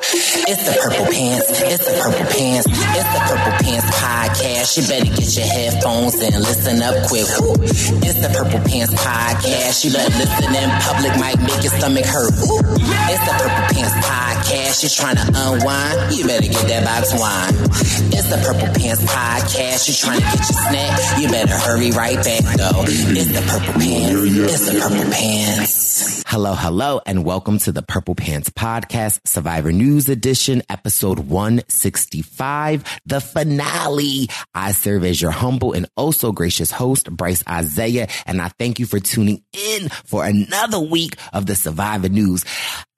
It's the Purple Pants. It's the Purple Pants. It's the Purple Pants podcast. You better get your headphones and listen up quick. It's the Purple Pants podcast. You better listen in public, might make your stomach hurt. Woo. It's the Purple Pants podcast. You're trying to unwind. You better get that box wine. It's the Purple Pants podcast. You're trying to get your snack. You better hurry right back though. It's the Purple Pants. It's the Purple Pants. Hello, hello, and welcome to the Purple Pants podcast, Survivor News Edition, episode 165, the finale. I serve as your humble and also gracious host, Bryce Isaiah, and I thank you for tuning in for another week of the Survivor News.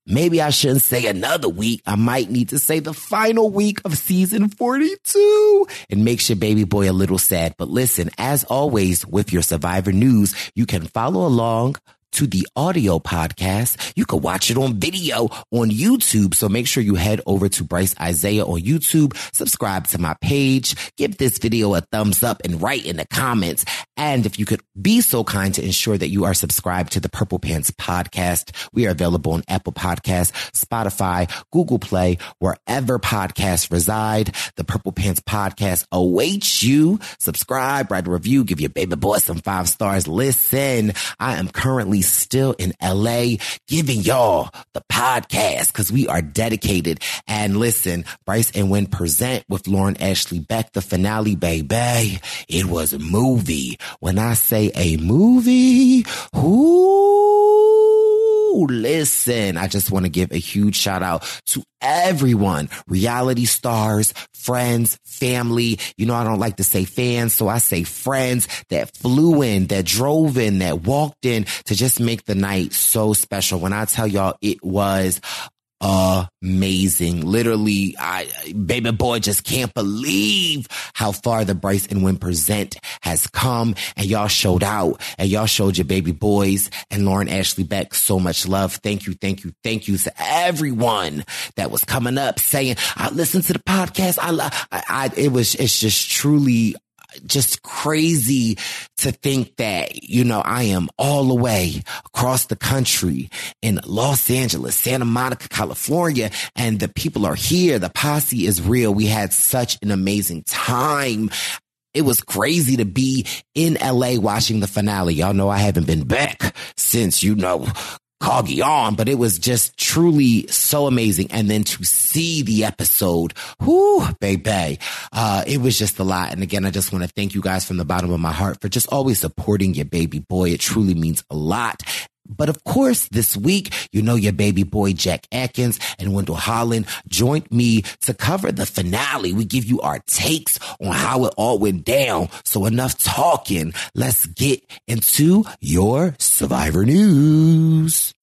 Maybe I shouldn't say another week. I might need to say the final week of season 42. It makes your baby boy a little sad. But listen, as always with your Survivor News, you can follow along to the audio podcast. You can watch it on video on YouTube. So make sure you head over to Bryce Isaiah on YouTube, subscribe to my page, give this video a thumbs up and write in the comments. And if you could be so kind to ensure that you are subscribed to the Purple Pants podcast, we are available on Apple Podcasts, Spotify, Google Play, wherever podcasts reside. The Purple Pants podcast awaits you. Subscribe, write a review, give your baby boy some five stars. Listen, I am currently still in LA giving y'all the podcast because we are dedicated. And listen, Bryce and Wynn present with Lauren Ashley Beck, the finale, baby. It was a movie. When I say a movie, whoo, listen, I just want to give a huge shout out to everyone, reality stars, friends, family. You know, I don't like to say fans, so I say friends that flew in, that drove in, that walked in to just make the night so special. When I tell y'all it was amazing. Literally, I, baby boy just can't believe how far the Bryce and Wynn present has come. And y'all showed out and y'all showed your baby boys and Lauren Ashley Beck so much love. Thank you. Thank you. Thank you to everyone that was coming up saying, I listened to the podcast. I, I, I it was, it's just truly just crazy to think that, you know, I am all the way across the country in Los Angeles, Santa Monica, California, and the people are here. The posse is real. We had such an amazing time. It was crazy to be in LA watching the finale. Y'all know I haven't been back since, you know, Coggy on, but it was just truly so amazing. And then to see the episode, whoo, baby, uh, it was just a lot. And again, I just want to thank you guys from the bottom of my heart for just always supporting your baby boy. It truly means a lot. But of course, this week, you know, your baby boy, Jack Atkins and Wendell Holland joined me to cover the finale. We give you our takes on how it all went down. So enough talking. Let's get into your survivor news.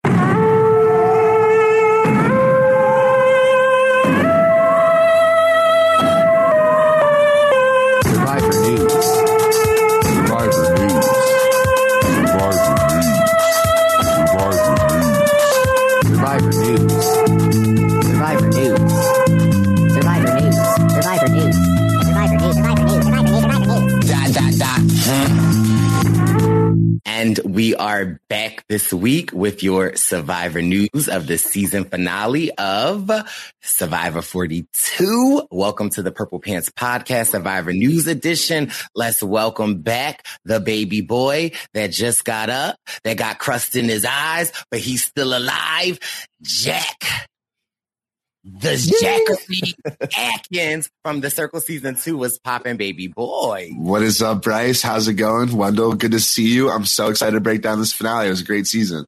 And we are back this week with your Survivor news of the season finale of Survivor 42. Welcome to the Purple Pants Podcast, Survivor News Edition. Let's welcome back the baby boy that just got up, that got crust in his eyes, but he's still alive. Jack the Jackie Atkins from the Circle season two was popping baby boy. What is up, Bryce? How's it going? Wendell, good to see you. I'm so excited to break down this finale. It was a great season.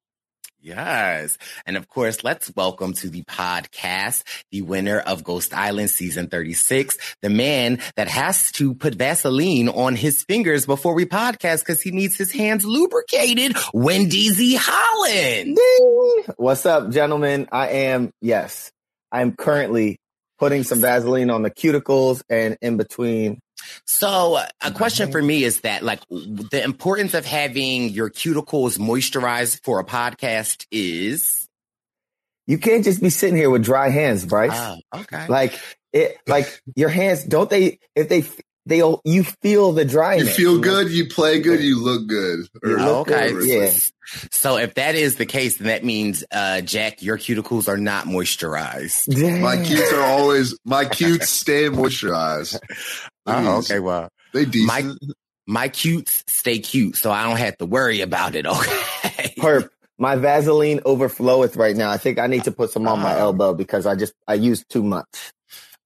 Yes. And of course, let's welcome to the podcast the winner of Ghost Island season 36, the man that has to put Vaseline on his fingers before we podcast because he needs his hands lubricated, Wendy Z Holland. What's up, gentlemen? I am, yes, I'm currently putting some Vaseline on the cuticles and in between. So uh, a question for me is that like the importance of having your cuticles moisturized for a podcast is you can't just be sitting here with dry hands, Bryce. Oh, okay. Like it, like your hands, don't they, if they they you feel the dryness. You feel good, you play good, you look good. Or, okay, good. yeah. So if that is the case, then that means uh, Jack, your cuticles are not moisturized. Damn. My cutes are always my cutes stay moisturized. Oh, okay, well they decent. My, my cutes stay cute, so I don't have to worry about it. Okay, Perp. My Vaseline overfloweth right now. I think I need to put some on my Oh. elbow because I just I used too much.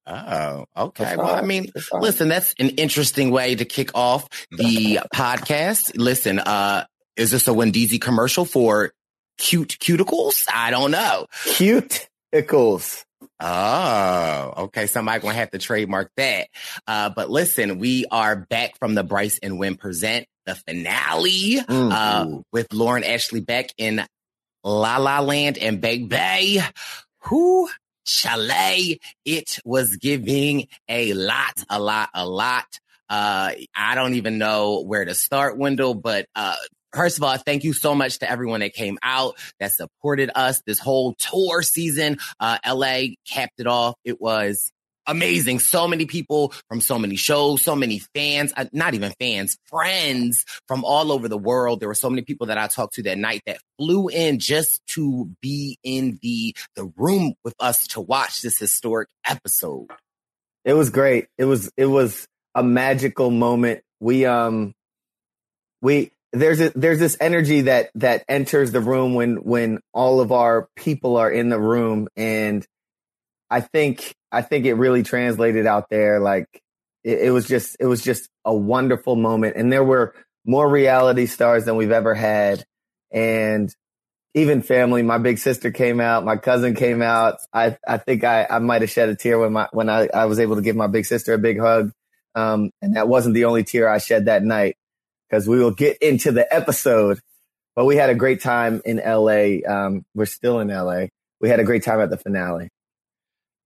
Oh, okay. Well, I mean, listen, that's an interesting way to kick off the podcast. Listen, uh, is this a Wendy's commercial for cute cuticles? I don't know. Cute cuticles. Oh, okay. Somebody gonna have to trademark that. Uh, but listen, we are back from the Bryce and Wynn present the finale, Mm. uh, with Lauren Ashley Beck in La La Land and Big Bay. Who chalet? It was giving a lot, a lot, a lot. Uh, I don't even know where to start, Wendell, but, uh, First of all, thank you so much to everyone that came out, that supported us this whole tour season. Uh, LA capped it off. It was amazing. So many people from so many shows, so many fans, uh, not even fans, friends from all over the world. There were so many people that I talked to that night that flew in just to be in the, the room with us to watch this historic episode. It was great. It was it was a magical moment. We um we there's a there's this energy that that enters the room when when all of our people are in the room and I think I think it really translated out there like it, it was just it was just a wonderful moment. And there were more reality stars than we've ever had. And even family my big sister came out my cousin came out. I i think i i might have shed a tear when my when i i was able to give my big sister a big hug. Um and that wasn't the only tear i shed that night because we will get into the episode. But we had a great time in la um we're still in la we had a great time at the finale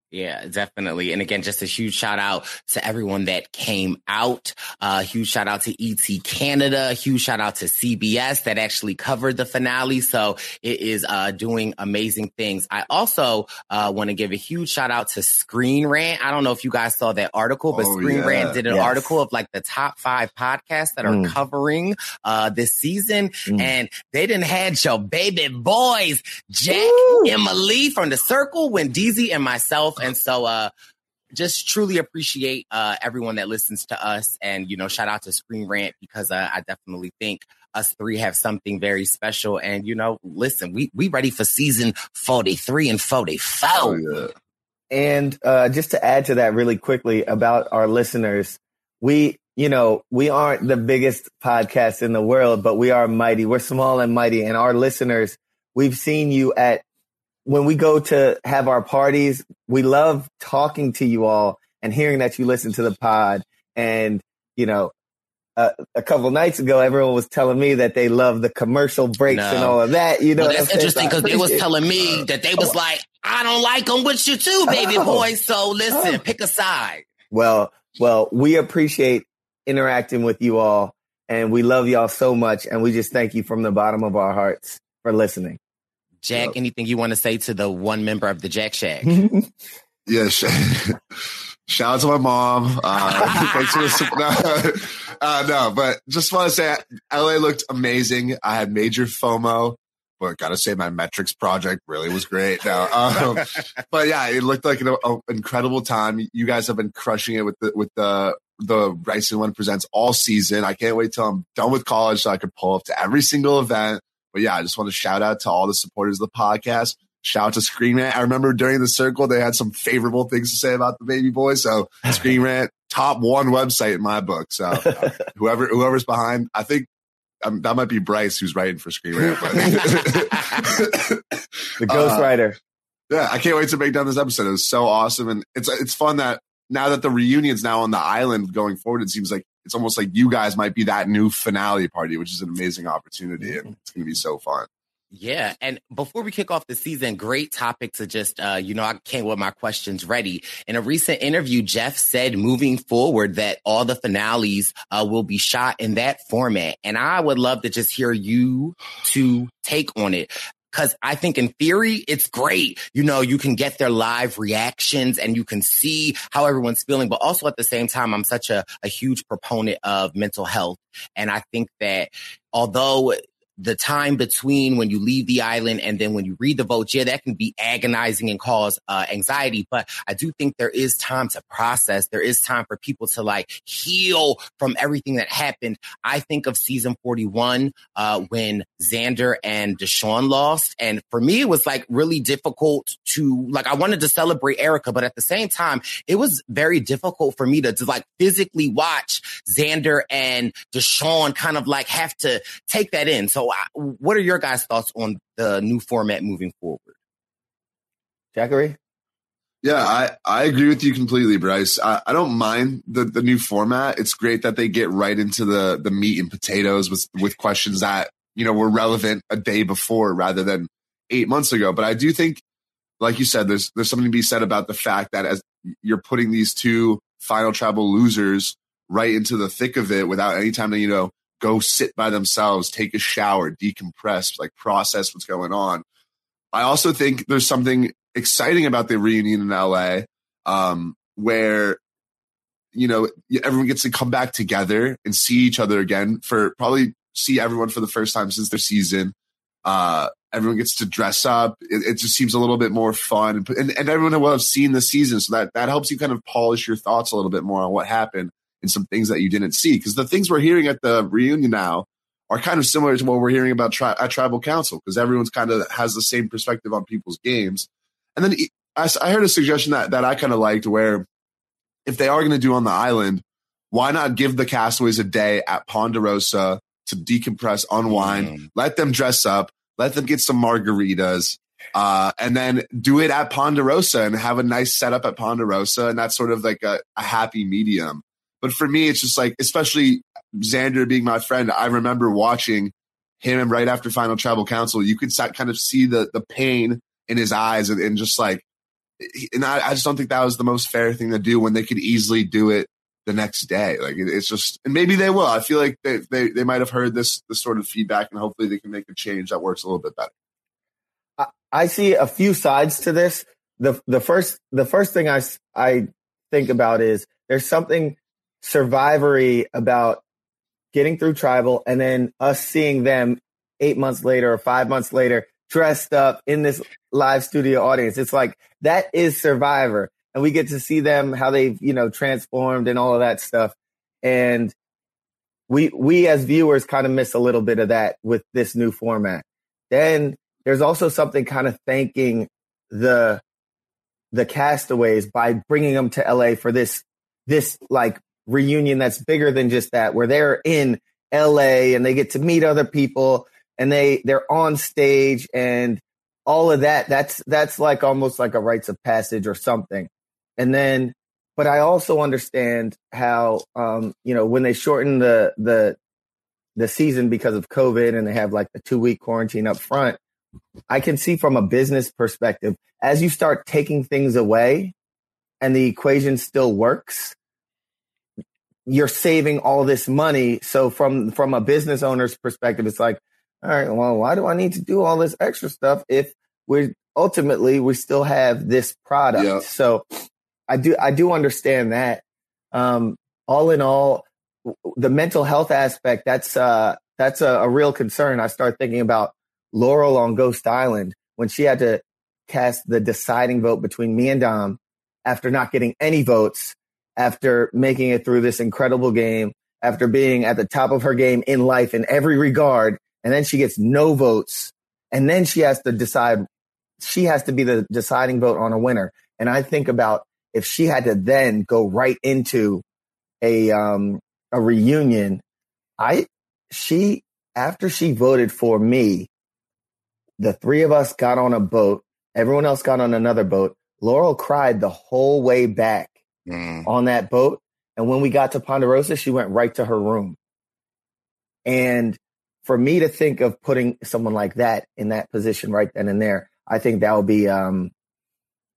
Yeah, definitely. And again, just a huge shout out to everyone that came out. Uh, huge shout out to ET Canada. Huge shout out to CBS that actually covered the finale. So it is, uh, doing amazing things. I also, uh, want to give a huge shout out to Screen Rant. I don't know if you guys saw that article, but Oh, Screen yeah. Rant did an Yes. article of like the top five podcasts that are Mm. covering, uh, this season. Mm. And they didn't had your baby boys, Jack, Woo! Emily from the Circle, Wendeezy, and myself. And so, uh, just truly appreciate uh, everyone that listens to us, and you know, shout out to Screen Rant because uh, I definitely think us three have something very special. And you know, listen, we we ready for season forty three and forty four. Oh, yeah. And uh, just to add to that really quickly about our listeners, we, you know, we aren't the biggest podcast in the world, but we are mighty. We're small and mighty. And our listeners, we've seen you at, when we go to have our parties, we love talking to you all and hearing that you listen to the pod. And, you know, uh, a couple nights ago, everyone was telling me that they love the commercial breaks and all of that. You know, Well, that's interesting because they was telling me that they was like, I don't like them with you too, baby Oh. boy. So listen, Oh. pick a side. Well, well, we appreciate interacting with you all and we love y'all so much. And we just thank you from the bottom of our hearts for listening. Jack, anything you want to say to the one member of the Jack Shack? Yeah, sh- Shout out to my mom. Uh, thanks for the uh, no, but just want to say, LA looked amazing. I had major FOMO, but gotta say, my metrics project really was great. Now, um, but yeah, it looked like an a, incredible time. You guys have been crushing it with the with the the Bryce and Wynn presents all season. I can't wait till I'm done with college so I could pull up to every single event. But yeah, I just want to shout out to all the supporters of the podcast. Shout out to Screen Rant. I remember during the circle, they had some favorable things to say about the baby boy. So Screen Rant, top one website in my book. So whoever, whoever's behind, I think um, that might be Bryce who's writing for Screen Rant. But the ghostwriter. Uh, yeah, I can't wait to break down this episode. It was so awesome. And it's, it's fun that now that the reunion's now on the island going forward, it seems like it's almost like you guys might be that new finale party, which is an amazing opportunity. And it's going to be so fun. Yeah. And before we kick off the season, great topic to just, uh, you know, I came with my questions ready. In a recent interview, Jeff said moving forward that all the finales uh, will be shot in that format. And I would love to just hear you to take on it. Cause I think in theory, it's great. You know, you can get their live reactions and you can see how everyone's feeling. But also at the same time, I'm such a, a huge proponent of mental health. And I think that although the time between when you leave the island and then when you read the votes, yeah, that can be agonizing and cause uh, anxiety. But I do think there is time to process. There is time for people to like heal from everything that happened. I think of season 41 uh, when Xander and Deshawn lost. And for me, it was like really difficult to like, I wanted to celebrate Erika, but at the same time, it was very difficult for me to, to like physically watch Xander and Deshawn kind of like have to take that in. So what are your guys' thoughts on the new format moving forward? Jackery? Yeah, I, I agree with you completely, Bryce. I, I don't mind the, the new format. It's great that they get right into the, the meat and potatoes with, with questions that, you know, were relevant a day before rather than eight months ago. But I do think, like you said, there's, there's something to be said about the fact that as you're putting these two final tribal losers right into the thick of it without any time to, you know, go sit by themselves, take a shower, decompress, like process what's going on. I also think there's something exciting about the reunion in LA, um, where you know everyone gets to come back together and see each other again for probably see everyone for the first time since their season. Uh, everyone gets to dress up. It, it, just seems a little bit more fun, and, and everyone will have seen the season, so that that helps you kind of polish your thoughts a little bit more on what happened and some things that you didn't see. Because the things we're hearing at the reunion now are kind of similar to what we're hearing about tri- at tribal council because everyone's kind of has the same perspective on people's games. And then I, I heard a suggestion that, that I kind of liked where if they are going to do on the island, why not give the castaways a day at Ponderosa to decompress, unwind, mm. let them dress up, let them get some margaritas, uh, and then do it at Ponderosa and have a nice setup at Ponderosa. And that's sort of like a, a happy medium. But for me, it's just like, especially Xander being my friend, I remember watching him right after Final Tribal Council, you could kind of see the the pain in his eyes and, and just like, and I, I, just don't think that was the most fair thing to do when they could easily do it the next day. Like it, it's just, and maybe they will. I feel like they they, they might have heard this this sort of feedback, and hopefully they can make a change that works a little bit better. I, I see a few sides to this. the the first The first thing I I think about is there's something survivory about getting through tribal and then us seeing them eight months later or five months later dressed up in this live studio audience. It's like that is survivor. And we get to see them how they've, you know, transformed and all of that stuff. And we we as viewers kind of miss a little bit of that with this new format. Then there's also something kind of thanking the the castaways by bringing them to LA for this this like reunion that's bigger than just that, where they're in LA and they get to meet other people and they they're on stage and all of that. That's that's like almost like a rites of passage or something. And then, but I also understand how um, you know when they shorten the the the season because of COVID and they have like the two week quarantine up front. I can see from a business perspective as you start taking things away and the equation still works, you're saving all this money. So from from a business owner's perspective, it's like, all right, well, why do I need to do all this extra stuff if we ultimately we still have this product? So I do I do understand that. Um, all in all, the mental health aspect that's uh, that's a, a real concern. I start thinking about Laurel on Ghost Island when she had to cast the deciding vote between me and Dom after not getting any votes, after making it through this incredible game, after being at the top of her game in life in every regard, and then she gets no votes, and then she has to decide. She has to be the deciding vote on a winner. And I think about if she had to then go right into a um, a reunion, I she after she voted for me, the three of us got on a boat. Everyone else got on another boat. Laurel cried the whole way back mm. on that boat. And when we got to Ponderosa, she went right to her room. And for me to think of putting someone like that in that position right then and there, I think that would be um,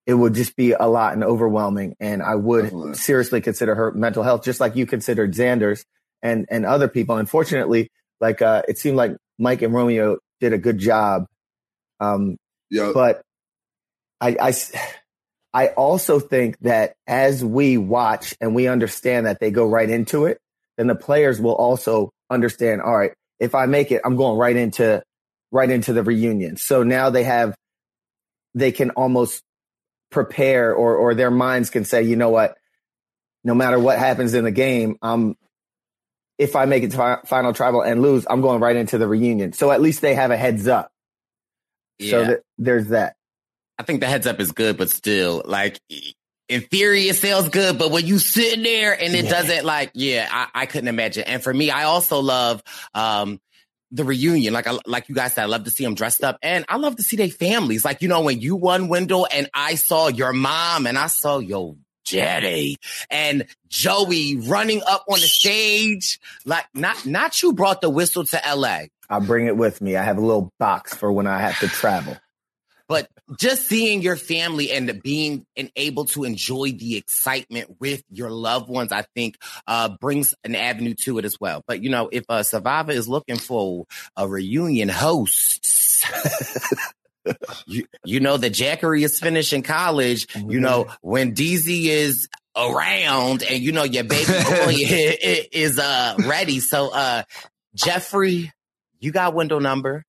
it would just be a lot and overwhelming. And I would Definitely. seriously consider her mental health, just like you considered Xander's and, and other people. Unfortunately, like, uh, it seemed like Mike and Romeo did a good job. Um, yeah. but I, I, I also think that as we watch and we understand that they go right into it, then the players will also understand, all right, if I make it, I'm going right into, right into the reunion. So now they have, they can almost prepare or or their minds can say, you know what, no matter what happens in the game, I'm if I make it to fi- final tribal and lose, I'm going right into the reunion. So at least they have a heads up. Yeah. So th- there's that. I think the heads up is good, but still, like in theory, it sounds good, but when you sit in there and it yeah. doesn't, like, yeah, I, I couldn't imagine. And for me, I also love um the reunion. Like I, like you guys said, I love to see them dressed up and I love to see their families. Like, you know, when you won Wendell and I saw your mom and I saw your daddy and Joey running up on the stage. Like not, not you brought the whistle to LA. I'll bring it with me. I have a little box for when I have to travel but just seeing your family and being and able to enjoy the excitement with your loved ones, I think, uh, brings an avenue to it as well. But you know, if a survivor is looking for a reunion host, you, you know that Jackery is finishing college. Mm-hmm. You know Wendeezy is around, and you know your baby boy is uh ready. So, uh, Jeffrey, you got window number.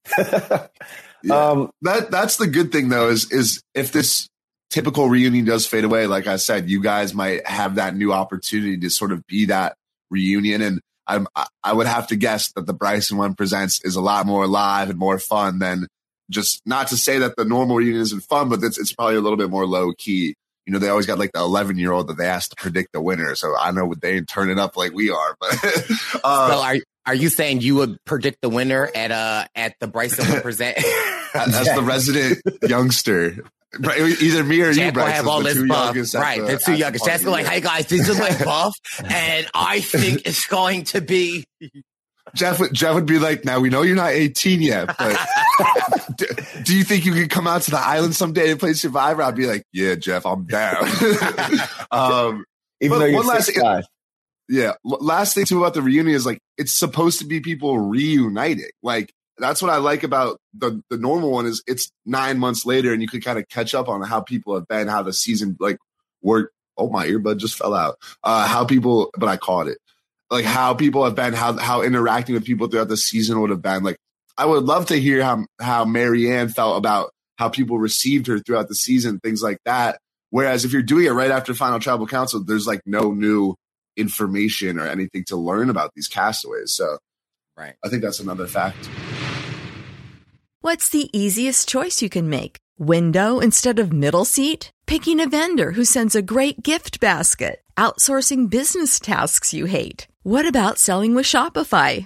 Yeah. Um, that that's the good thing though is is if this typical reunion does fade away, like I said, you guys might have that new opportunity to sort of be that reunion. And I'm, I would have to guess that the Bryce and Wynn presents is a lot more live and more fun than just not to say that the normal reunion isn't fun, but it's, it's probably a little bit more low key. You know, they always got like the 11 year old that they asked to predict the winner. So I know they turn it up like we are, but, uh, so are, are you saying you would predict the winner at uh at the Bryson present? As the resident youngster. Either me or Jack you, Bryson. have all this buff. Right. The, the two youngest. Jack's like, hey guys, this is my buff. And I think it's going to be Jeff would, Jeff would be like, now we know you're not 18 yet, but do, do, you think you could come out to the island someday and play Survivor? I'd be like, yeah, Jeff, I'm down. um, Even though you're last, yeah. Last thing too about the reunion is like it's supposed to be people reuniting. Like that's what I like about the the normal one is it's nine months later and you could kind of catch up on how people have been, how the season like worked. Oh, my earbud just fell out. Uh, how people, but I caught it. Like how people have been, how how interacting with people throughout the season would have been. Like I would love to hear how how Maryanne felt about how people received her throughout the season, things like that. Whereas if you're doing it right after Final Tribal Council, there's like no new information or anything to learn about these castaways. So, right. I think that's another fact. What's the easiest choice you can make? Window instead of middle seat? Picking a vendor who sends a great gift basket? Outsourcing business tasks you hate? What about selling with Shopify?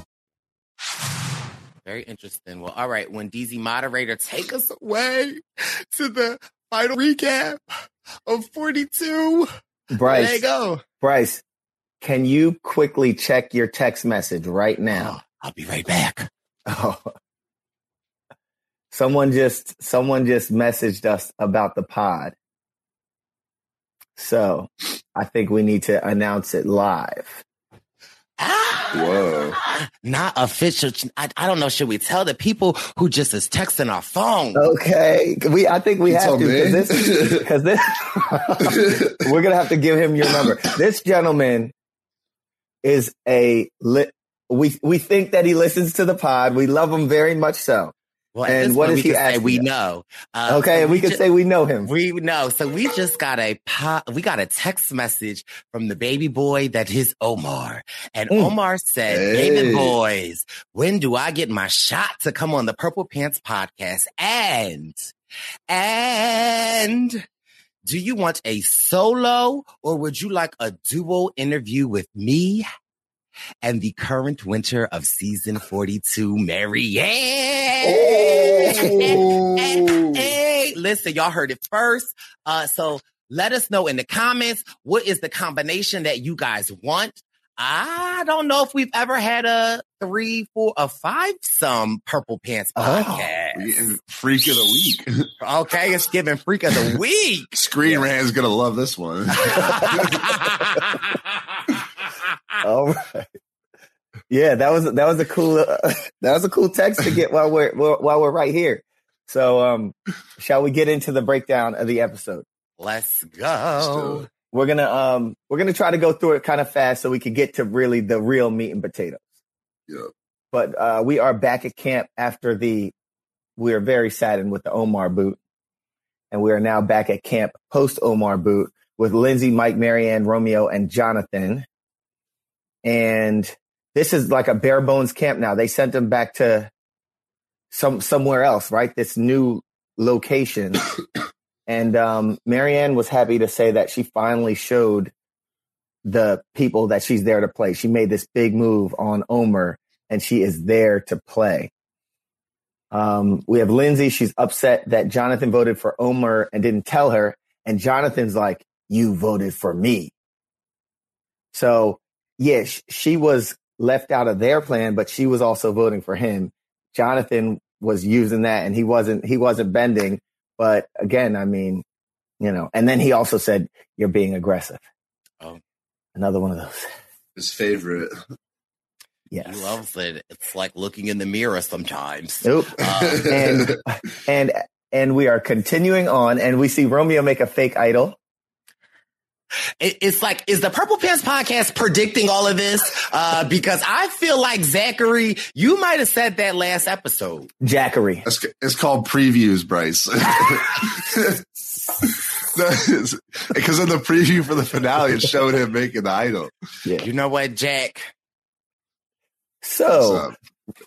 Very interesting. Well, all right. Wendeezy moderator, take us away to the final recap of 42. Bryce. There you go. Bryce, can you quickly check your text message right now? Oh, I'll be right back. Oh. Someone just someone just messaged us about the pod. So I think we need to announce it live. Whoa. Not official. I, I don't know. Should we tell the people who just is texting our phone? Okay, we. I think we have to because this because this we're gonna have to give him your number. This gentleman is a lit. We we think that he listens to the pod. We love him very much so. Well, and what is we he asking we know. Uh, Okay, so and we can ju- say we know him. We know. So we just got a po- we got a text message from the baby boy that is Omar. And Mm. Omar said, Hey. David boys, when do I get my shot to come on the Purple Pants podcast? And, and do you want a solo or would you like a duo interview with me? And the current winter of season 42, Maryanne. Hey, listen, y'all heard it first. Uh, so let us know in the comments what is the combination that you guys want. I don't know if we've ever had a three, four, a five some purple pants podcast. Freak of the week. Okay, it's giving freak of the week. Screen Rant's gonna love this one. All right. Yeah, that was that was a cool uh, that was a cool text to get while we're while we're right here. So, um, shall we get into the breakdown of the episode? Let's go. We're gonna um we're gonna try to go through it kind of fast so we can get to really the real meat and potatoes. Yep. But uh, we are back at camp after the we are very saddened with the Omar boot, and we are now back at camp post Omar boot with Lindsay, Mike, Maryanne, Romeo, and Jonathan. And this is like a bare bones camp now. They sent them back to some somewhere else, right? This new location. and um, Maryanne was happy to say that she finally showed the people that she's there to play. She made this big move on Omar, and she is there to play. Um, we have Lindsay. She's upset that Jonathan voted for Omar and didn't tell her. And Jonathan's like, "You voted for me." So, yeah, she was left out of their plan, but she was also voting for him. Jonathan was using that, and he wasn't. He wasn't bending. But again, I mean, you know. And then he also said, "You're being aggressive." Oh. Another one of those. His favorite. Yes. He loves it. It's like looking in the mirror sometimes. Nope. Uh, and and and we are continuing on, and we see Romeo make a fake idol. It- it's like, is the Purple Pants podcast predicting all of this? Uh, because I feel like Jackery, you might have said that last episode. Jackery. It's, it's called previews, Bryce. Because in the preview for the finale, it showed him making the idol. Yeah. You know what, Jack? So,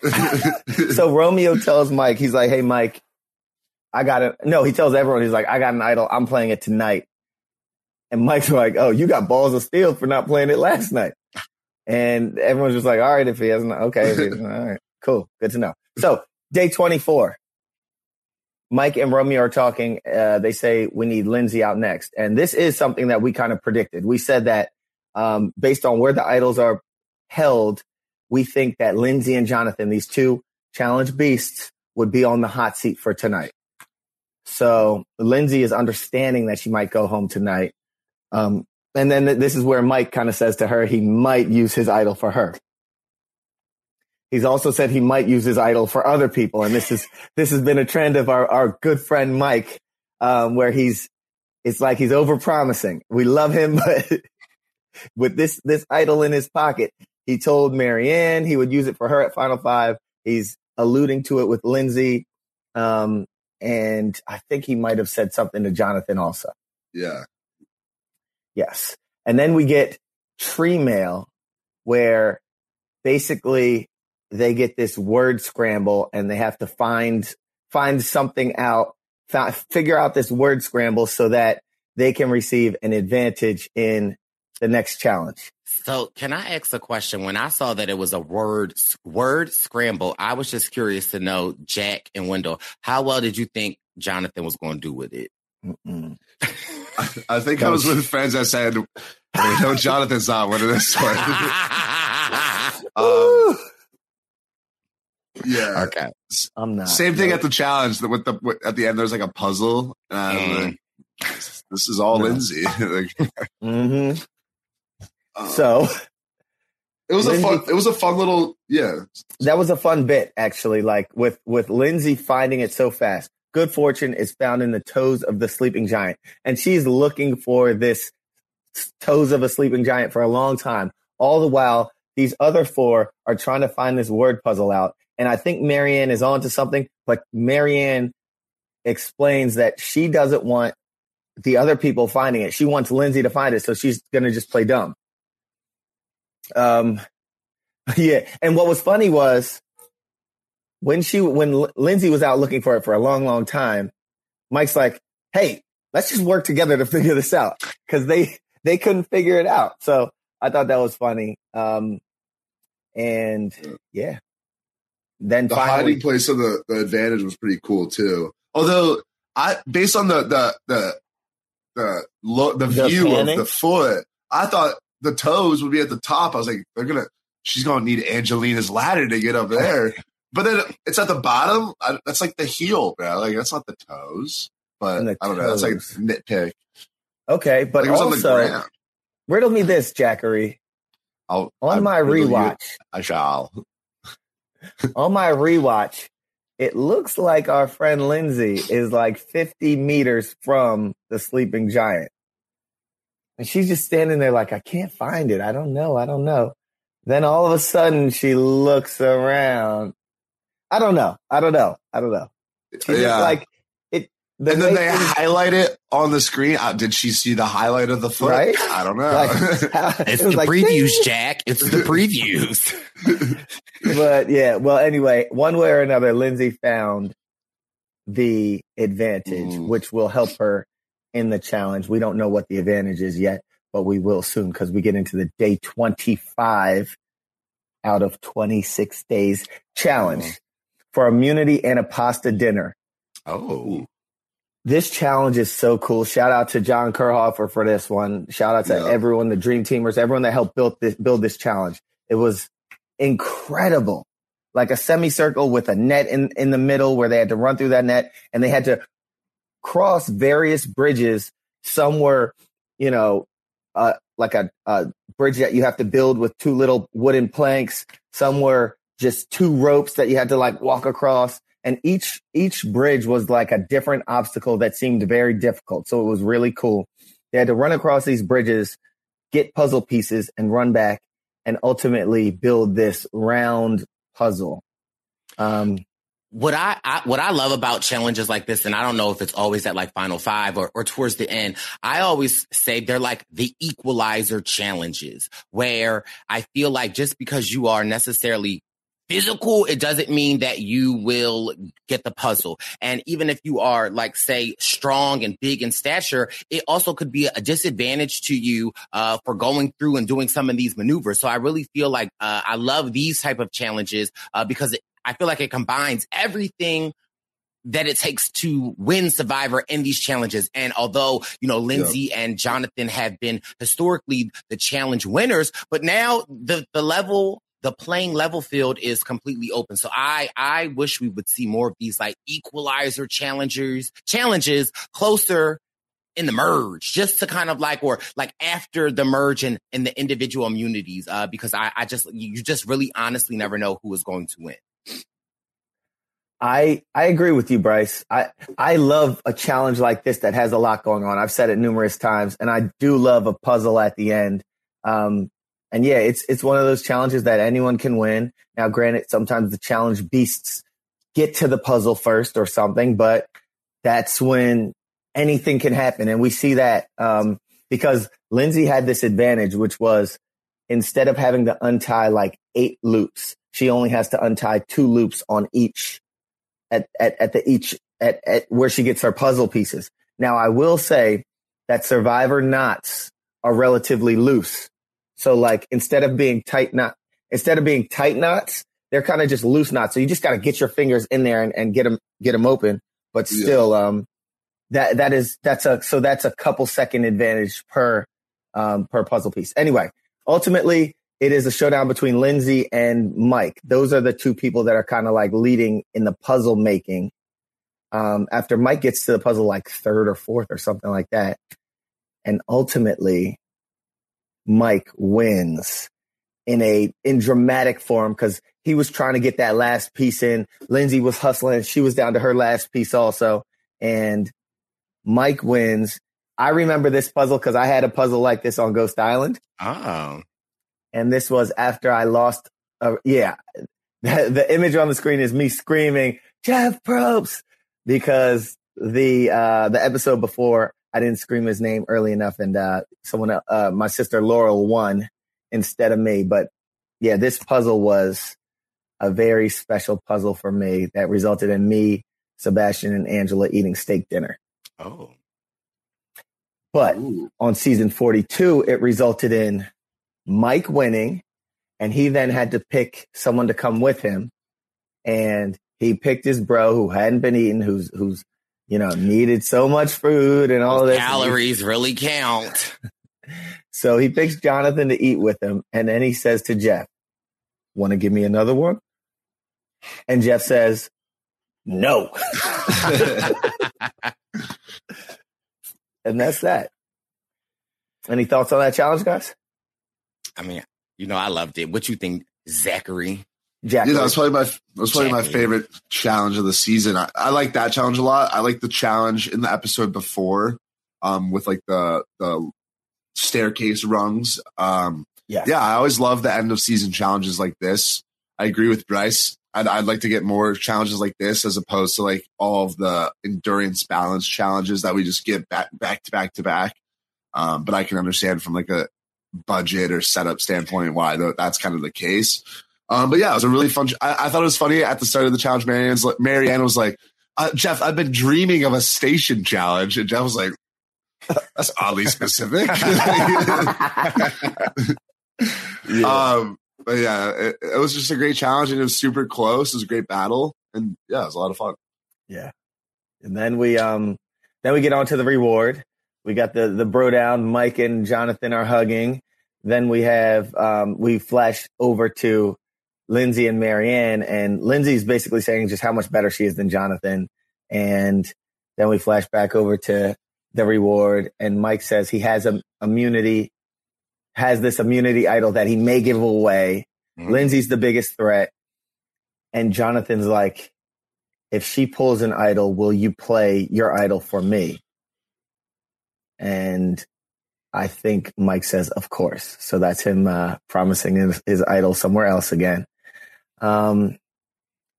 so Romeo tells Mike, he's like, "Hey, Mike, I got it." No, he tells everyone, he's like, "I got an idol. I'm playing it tonight." And Mike's like, "Oh, you got balls of steel for not playing it last night." And everyone's just like, "All right, if he hasn't, okay, all right, cool, good to know." So, day 24. Mike and Romeo are talking. Uh, they say we need Lindsay out next. And this is something that we kind of predicted. We said that um, based on where the idols are held, we think that Lindsay and Jonathan, these two challenge beasts, would be on the hot seat for tonight. So Lindsay is understanding that she might go home tonight. Um, and then th- this is where Mike kind of says to her he might use his idol for her. He's also said he might use his idol for other people. And this is, this has been a trend of our, our good friend Mike, um, where he's, it's like he's over promising. We love him, but with this, this idol in his pocket, he told Maryanne he would use it for her at Final Five. He's alluding to it with Lindsay. Um, and I think he might have said something to Jonathan also. Yeah. Yes. And then we get tree mail where basically they get this word scramble and they have to find find something out, fi- figure out this word scramble so that they can receive an advantage in the next challenge. So, can I ask a question? When I saw that it was a word word scramble, I was just curious to know, Jack and Wendell, how well did you think Jonathan was going to do with it? I, think I was with friends that said, "Hey, "No, Jonathan's not winning this one." um, yeah. Okay. I'm not. Same thing at the challenge. that With the with, at the end, there's like a puzzle. And I'm like, this is all No. Lindsay. like, hmm uh, So it was a fun. It was a fun little. Yeah. that was a fun bit actually like with with lindsay finding it so fast good fortune is found in the toes of the sleeping giant and she's looking for this toes of a sleeping giant for a long time all the while these other four are trying to find this word puzzle out and i think maryanne is on to something but maryanne explains that she doesn't want the other people finding it she wants lindsay to find it so she's gonna just play dumb um yeah. And what was funny was when she, when Lindsay was out looking for it for a long, long time, Mike's like, Hey, let's just work together to figure this out. Cause they, they couldn't figure it out. So I thought that was funny. Um, and yeah, then the finally, hiding place of the, the advantage was pretty cool too. Although I, based on the the the the, lo- the, The view panning? of the foot, I thought the toes would be at the top. I was like, they're gonna, she's gonna need Angelina's ladder to get up there. But then it's at the bottom. I, that's like the heel, bro. Like that's not the toes. But the I don't know. That's like toes. nitpick. okay. But Like, it was on the also riddle me this, Jackery. I'll, On I- my riddle you. rewatch, I shall. on my rewatch, it looks like our friend Lindsay is like 50 meters from the sleeping giant. And she's just standing there like, I can't find it. I don't know. I don't know. Then all of a sudden she looks around. I don't know. I don't know. I don't know. She's Yeah. like it. The and then they things- highlight it on the screen. Uh, did she see the highlight of the foot? Right? I don't know. Like, It's it the like, previews, ding. Jack. It's the previews. but yeah, well, anyway, one way or another, Lindsay found the advantage, Mm. which will help her in the challenge. We don't know what the advantage is yet, but we will soon because we get into the day 25 out of 26 days challenge for immunity and a pasta dinner. Oh. This challenge is so cool. Shout out to John Kirhoffer for this one. Shout out to Yeah. everyone, the dream teamers, everyone that helped build this, build this challenge. It was incredible. Like a semicircle with a net in, in the middle where they had to run through that net and they had to cross various bridges. Some were, you know, uh, like a, a bridge that you have to build with two little wooden planks. Some were just two ropes that you had to like walk across. And each, each bridge was like a different obstacle that seemed very difficult. So it was really cool. They had to run across these bridges, get puzzle pieces and run back and ultimately build this round puzzle. Um, what I, I what I love about challenges like this, and I don't know if it's always at like final five or, or towards the end. I always say they're like the equalizer challenges where I feel like just because you are necessarily physical, it doesn't mean that you will get the puzzle. And even if you are like, say, strong and big in stature, it also could be a disadvantage to you, uh, for going through and doing some of these maneuvers. So I really feel like, uh, I love these type of challenges, uh, because it, I feel like it combines everything that it takes to win Survivor in these challenges. And although, you know, Lindsay yeah. and Jonathan have been historically the challenge winners, but now the, the level the playing level field is completely open. So I, I wish we would see more of these like equalizer challengers, challenges closer in the merge, just to kind of like, or like after the merge and in the individual immunities, uh, because I, I just, you just really honestly never know who is going to win. I I agree with you, Bryce. I I love a challenge like this that has a lot going on. I've said it numerous times, and I do love a puzzle at the end. Um, and yeah, it's it's one of those challenges that anyone can win. Now, granted, sometimes the challenge beasts get to the puzzle first or something, but that's when anything can happen, and we see that um, because Lindsay had this advantage, which was instead of having to untie like eight loops, she only has to untie two loops on each at at, at the each at, at where she gets her puzzle pieces. Now, I will say that Survivor knots are relatively loose. So like instead of being tight knot, instead of being tight knots, they're kind of just loose knots. So you just got to get your fingers in there and, and get them, get them open. But still, yeah. um, that, that is, that's a, so that's a couple second advantage per, um, per puzzle piece. Anyway, ultimately it is a showdown between Lindsay and Mike. Those are the two people that are kind of like leading in the puzzle making. Um, after Mike gets to the puzzle like third or fourth or something like that. And ultimately, Mike wins in a in dramatic form because he was trying to get that last piece in. Lindsay was hustling; she was down to her last piece also, and Mike wins. I remember this puzzle because I had a puzzle like this on Ghost Island. Oh, and this was after I lost. Uh, yeah, the, the image on the screen is me screaming Jeff Probst because the uh, the episode before I didn't scream his name early enough, and uh, someone, uh, my sister Laurel, won instead of me. But yeah, this puzzle was a very special puzzle for me that resulted in me, Sebastian, and Angela eating steak dinner. Oh. But Ooh. on season 42, it resulted in Mike winning, and he then had to pick someone to come with him. And he picked his bro who hadn't been eating, who's who's you know, needed so much food and all this. Calories really count. so he picks Jonathan to eat with him. And then he says to Jeff, Want to give me another one? And Jeff says, No. and that's that. Any thoughts on that challenge, guys? I mean, you know, I loved it. What you think, Zachary? Jack. Yeah, that was probably my that was probably my favorite challenge of the season. I, I like that challenge a lot. I like the challenge in the episode before, um, with like the the staircase rungs. Um, yeah, yeah. I always love the end of season challenges like this. I agree with Bryce. I'd, I'd like to get more challenges like this as opposed to like all of the endurance balance challenges that we just get back back to back to back. Um, but I can understand from like a budget or setup standpoint why that's kind of the case. Um, but yeah, it was a really fun. I, I, thought it was funny at the start of the challenge. Maryanne's Maryanne was like, uh, "Jeff, I've been dreaming of a station challenge," and Jeff was like, "That's oddly specific." yeah. Um, but yeah, it, it, was just a great challenge, and it was super close. It was a great battle, and yeah, it was a lot of fun. Yeah, and then we um, then we get on to the reward. We got the the bro down. Mike and Jonathan are hugging. Then we have um, we flash over to Lindsay and Maryanne, and Lindsay's basically saying just how much better she is than Jonathan. And then we flash back over to the reward, and Mike says he has a immunity, has this immunity idol that he may give away. Mm-hmm. Lindsay's the biggest threat, and Jonathan's like, if she pulls an idol, will you play your idol for me? And I think Mike says, of course. So that's him uh, promising his, his idol somewhere else again. Um,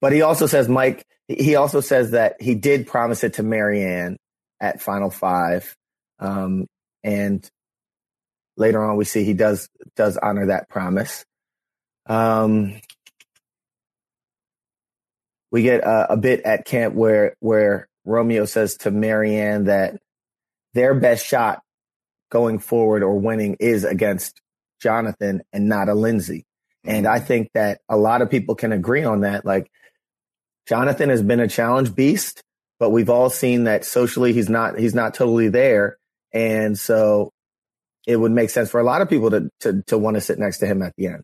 but he also says, Mike, he also says that he did promise it to Maryanne at Final Five. Um, and later on, we see he does does honor that promise. Um, we get a, a bit at camp where where Romeo says to Maryanne that their best shot going forward or winning is against Jonathan and not a Lindsay. And I think that a lot of people can agree on that. Like Jonathan has been a challenge beast, but we've all seen that socially he's not he's not totally there, and so it would make sense for a lot of people to to to want to sit next to him at the end.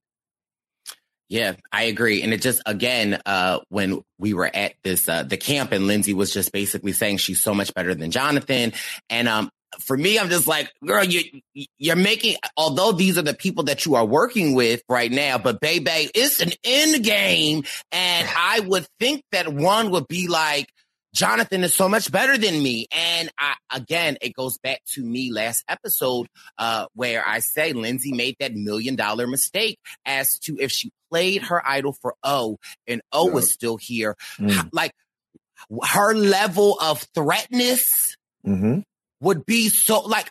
Yeah, I agree. And it just again, uh, when we were at this uh, the camp and Lindsay was just basically saying she's so much better than Jonathan. And um for me, I'm just like, girl, you you're making although these are the people that you are working with right now, but baby, it's an end game. And I would think that one would be like, Jonathan is so much better than me. And I, again, it goes back to me last episode, uh, where I say Lindsay made that million dollar mistake as to if she played her idol for O and O was still here, mm. like her level of threatness mm-hmm. Would be so like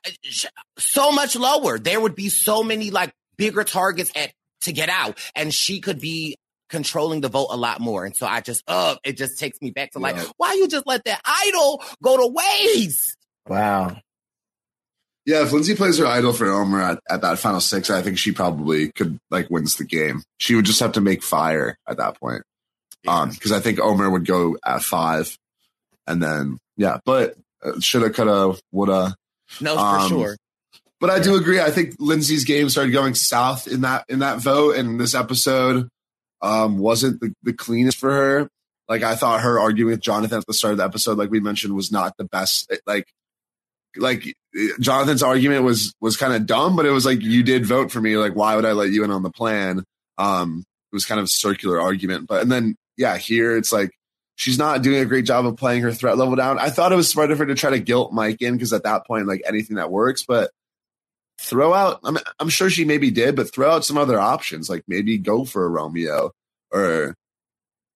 so much lower. There would be so many like bigger targets at to get out and she could be controlling the vote a lot more. And so I just, uh, it just takes me back to like, yeah. why you just let that idol go to waste? Wow. Yeah, if Lindsay plays her idol for Omar at, at that final six, I think she probably could like wins the game. She would just have to make fire at that point. Um, because I think Omar would go at five, and then yeah, but shoulda, coulda, woulda. No, um, for sure. But I do agree. I think Lindsay's game started going south in that in that vote, and this episode um, wasn't the, the cleanest for her. Like I thought her arguing with Jonathan at the start of the episode, like we mentioned, was not the best. Like, like Jonathan's argument was was kind of dumb, but it was like you did vote for me. Like, why would I let you in on the plan? Um, it was kind of a circular argument. But and then yeah, here it's like she's not doing a great job of playing her threat level down. I thought it was smart of her to try to guilt Mike in because at that point, like anything that works, but throw out. I'm, I'm sure she maybe did, but throw out some other options. Like maybe go for a Romeo or,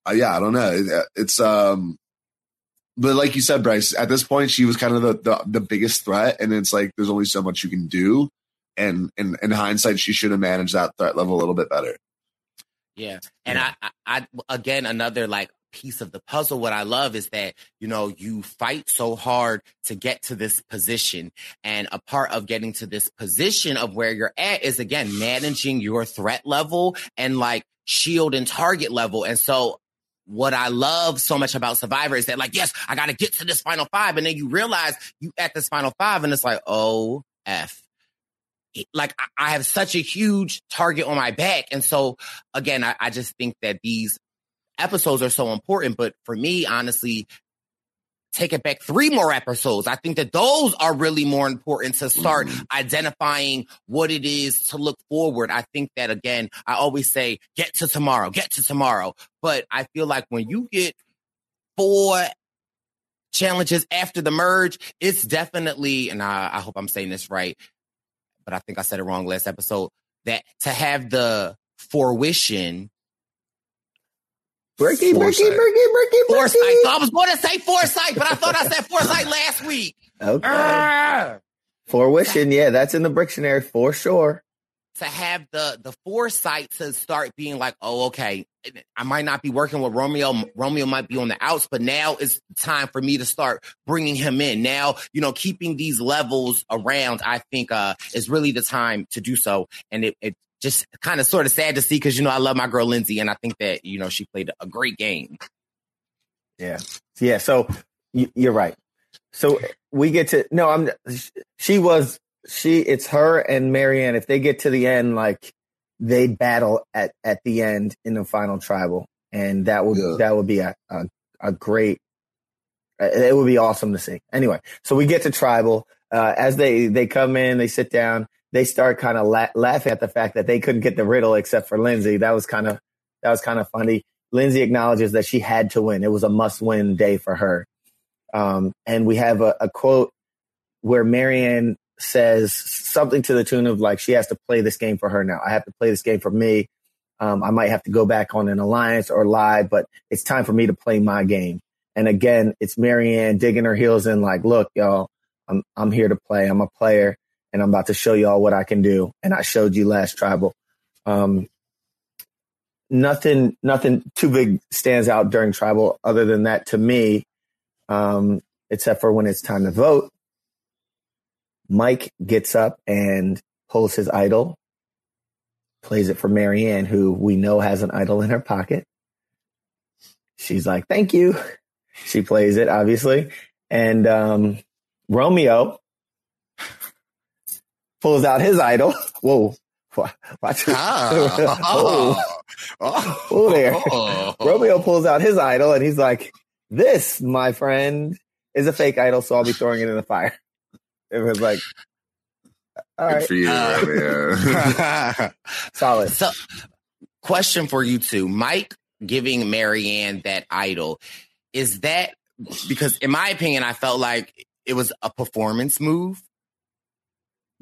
uh, yeah, I don't know. It, it's um, but like you said, Bryce, at this point she was kind of the, the, the biggest threat, and it's like there's only so much you can do. And in, in hindsight, she should have managed that threat level a little bit better. Yeah, and yeah. I, I again another like piece of the puzzle. What I love is that, you know, you fight so hard to get to this position. And a part of getting to this position of where you're at is again, managing your threat level and like shield and target level. And so what I love so much about Survivor is that like, yes, I got to get to this final five. And then you realize you at this final five and it's like, oh, F like I have such a huge target on my back. And so again, I, I, just think that these episodes are so important. But for me, honestly, take it back three more episodes. I think that those are really more important to start mm-hmm. identifying what it is to look forward. I think that again, I always say, get to tomorrow, get to tomorrow. But I feel like when you get four challenges after the merge, it's definitely, and I, I hope I'm saying this right, but I think I said it wrong last episode, that to have the fruition Bricky, Bricky, Bricky, Bricky, Foresight. I was going to say foresight, but I thought I said foresight last week. Okay. Uh, Fruition, yeah, that's in the dictionary for sure. To have the the foresight to start being like, oh, okay, I might not be working with Romeo. Romeo might be on the outs, but now it's time for me to start bringing him in. Now, you know, keeping these levels around, I think, uh, is really the time to do so. And it, it just kind of sort of sad to see because you know I love my girl Lindsay and I think that you know she played a great game. Yeah, yeah. So you're right. So we get to no. I'm. She was she. It's her and Maryanne. If they get to the end, like they battle at at the end in the final tribal, and that would yeah. that would be a, a a great. It would be awesome to see. Anyway, so we get to tribal. Uh, as they they come in, they sit down they start kind of la- laughing at the fact that they couldn't get the riddle except for Lindsay. That was kind of that was kind of funny. Lindsay acknowledges that she had to win. It was a must-win day for her. Um, and we have a, a quote where Maryanne says something to the tune of like she has to play this game for her now. I have to play this game for me. Um, I might have to go back on an alliance or lie, but it's time for me to play my game. And again, it's Maryanne digging her heels in, like, look, y'all, I'm I'm here to play. I'm a player and I'm about to show y'all what I can do. And I showed you last tribal. Um, nothing, nothing too big stands out during tribal other than that to me, um, except for when it's time to vote. Mike gets up and pulls his idol, plays it for Maryanne, who we know has an idol in her pocket. She's like, thank you. She plays it, obviously. And um, Romeo pulls out his idol. Whoa. Watch ah. oh. oh. oh, there. Oh. Romeo pulls out his idol and he's like, This, my friend, is a fake idol, so I'll be throwing it in the fire. It was like, all right. Good for you, uh, Solid. So, question for you two Mike giving Maryanne that idol, is that because, in my opinion, I felt like it was a performance move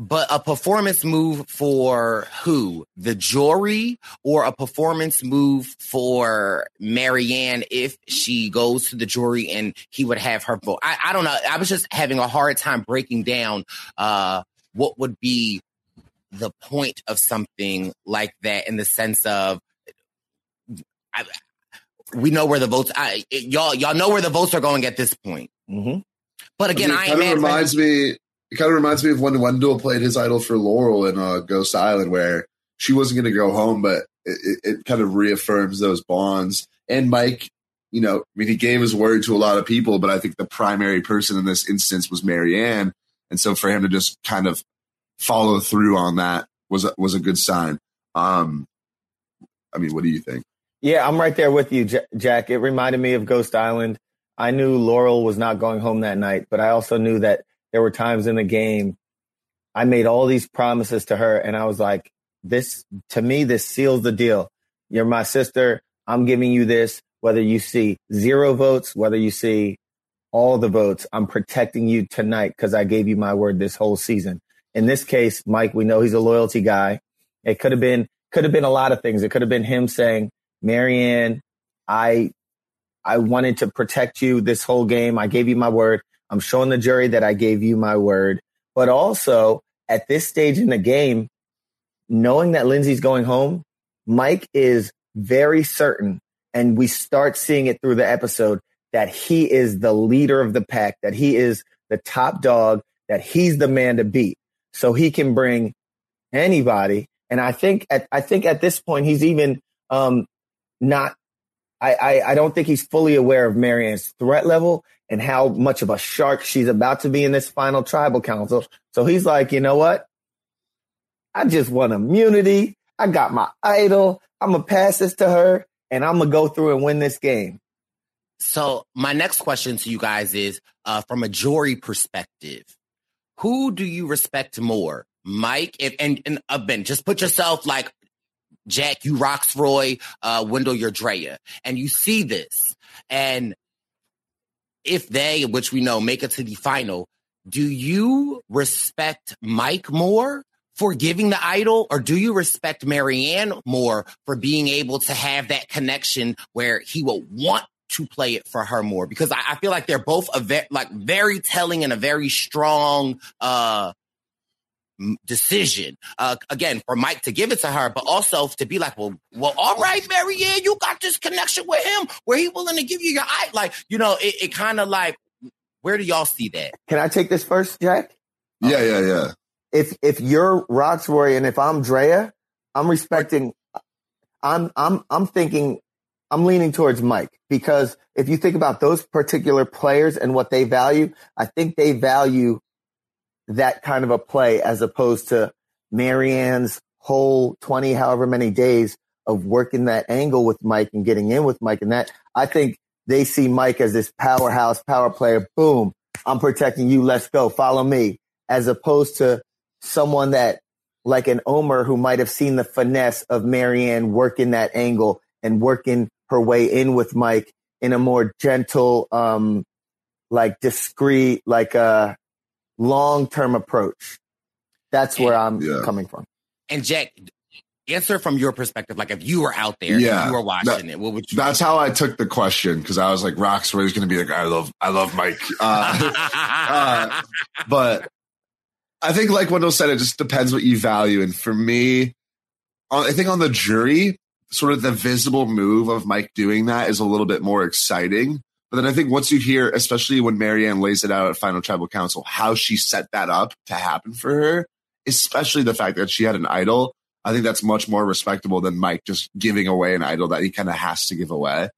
but a performance move for who? The jury or a performance move for Maryanne if she goes to the jury and he would have her vote? I, I don't know. I was just having a hard time breaking down uh, what would be the point of something like that in the sense of I, we know where the votes I, y'all y'all know where the votes are going at this point. Mm-hmm. But again, I, mean, kind of reminds me it kind of reminds me of when Wendell played his idol for Laurel in uh, Ghost Island, where she wasn't going to go home, but it, it, kind of reaffirms those bonds. And Mike, you know, I mean, he gave his word to a lot of people, but I think the primary person in this instance was Maryanne. and so for him to just kind of follow through on that was a, was a good sign. Um, I mean, what do you think? Yeah, I'm right there with you, Jack. It reminded me of Ghost Island. I knew Laurel was not going home that night, but I also knew that there were times in the game I made all these promises to her, and I was like, this to me, this seals the deal. You're my sister. I'm giving you this, whether you see zero votes, whether you see all the votes, I'm protecting you tonight because I gave you my word this whole season. In this case, Mike, we know he's a loyalty guy. It could have been, could have been a lot of things. It could have been him saying, Maryanne, I, I wanted to protect you this whole game. I gave you my word. I'm showing the jury that I gave you my word. But also at this stage in the game, knowing that Lindsay's going home, Mike is very certain, and we start seeing it through the episode, that he is the leader of the pack, that he is the top dog, that he's the man to beat. So he can bring anybody. And I think at I think at this point he's even um, not I, I, I don't think he's fully aware of Maryanne's threat level and how much of a shark she's about to be in this final tribal council. So he's like, you know what? I just want immunity. I got my idol. I'm gonna pass this to her and I'm gonna go through and win this game. So my next question to you guys is uh, from a jury perspective, who do you respect more? Mike, if and, and uh, Ben, just put yourself like Jack, you Rocksroy, uh, Wendell, you're Drea. And you see this. And if they, which we know, make it to the final, do you respect Mike more for giving the idol, or do you respect Maryanne more for being able to have that connection where he will want to play it for her more? Because I, I feel like they're both a ve- like very telling and a very strong uh decision. Uh, again, for Mike to give it to her, but also to be like, well, well, all right, Maryanne, you got this connection with him where he willing to give you your eye. Like, you know, it, it kind of like, where do y'all see that? Can I take this first, Jack? Yeah, yeah, yeah. If if you're Rocksroy and if I'm Drea, I'm respecting. I'm I'm I'm thinking. I'm leaning towards Mike because if you think about those particular players and what they value, I think they value that kind of a play as opposed to Maryanne's whole 20, however many days of working that angle with Mike and getting in with Mike. And that I think they see Mike as this powerhouse power player. Boom. I'm protecting you. Let's go. Follow me. As opposed to someone that like an Omar who might have seen the finesse of Maryanne working that angle and working her way in with Mike in a more gentle, um, like discreet, like, uh, long term approach. That's where I'm yeah. coming from. And Jack, answer from your perspective. Like if you were out there, yeah, you were watching that, it, what would you? That's how I took the question because I was like, "Rocks, where he's going to be like, I love, I love Mike." Uh, uh, but I think, like Wendell said, it just depends what you value. And for me, I think on the jury, sort of the visible move of Mike doing that is a little bit more exciting but then I think once you hear, especially when Maryanne lays it out at Final Tribal Council, how she set that up to happen for her, especially the fact that she had an idol, I think that's much more respectable than Mike just giving away an idol that he kind of has to give away.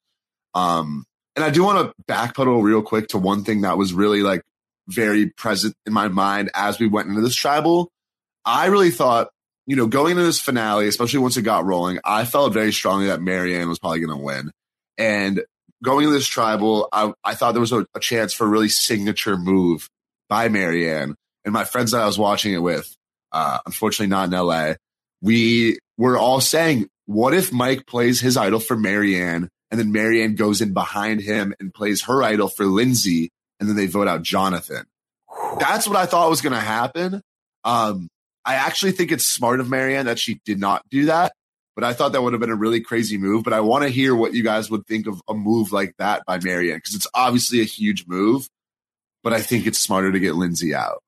Um, and I do want to backpedal real quick to one thing that was really like very present in my mind as we went into this tribal. I really thought, you know, going into this finale, especially once it got rolling, I felt very strongly that Maryanne was probably going to win. And going into this tribal, I, I thought there was a, a chance for a really signature move by Maryanne. And my friends that I was watching it with, uh, unfortunately not in LA, we were all saying, what if Mike plays his idol for Maryanne and then Maryanne goes in behind him and plays her idol for Lindsay and then they vote out Jonathan? That's what I thought was going to happen. Um, I actually think it's smart of Maryanne that she did not do that, but I thought that would have been a really crazy move. But I want to hear what you guys would think of a move like that by Maryanne because it's obviously a huge move, but I think it's smarter to get Lindsay out.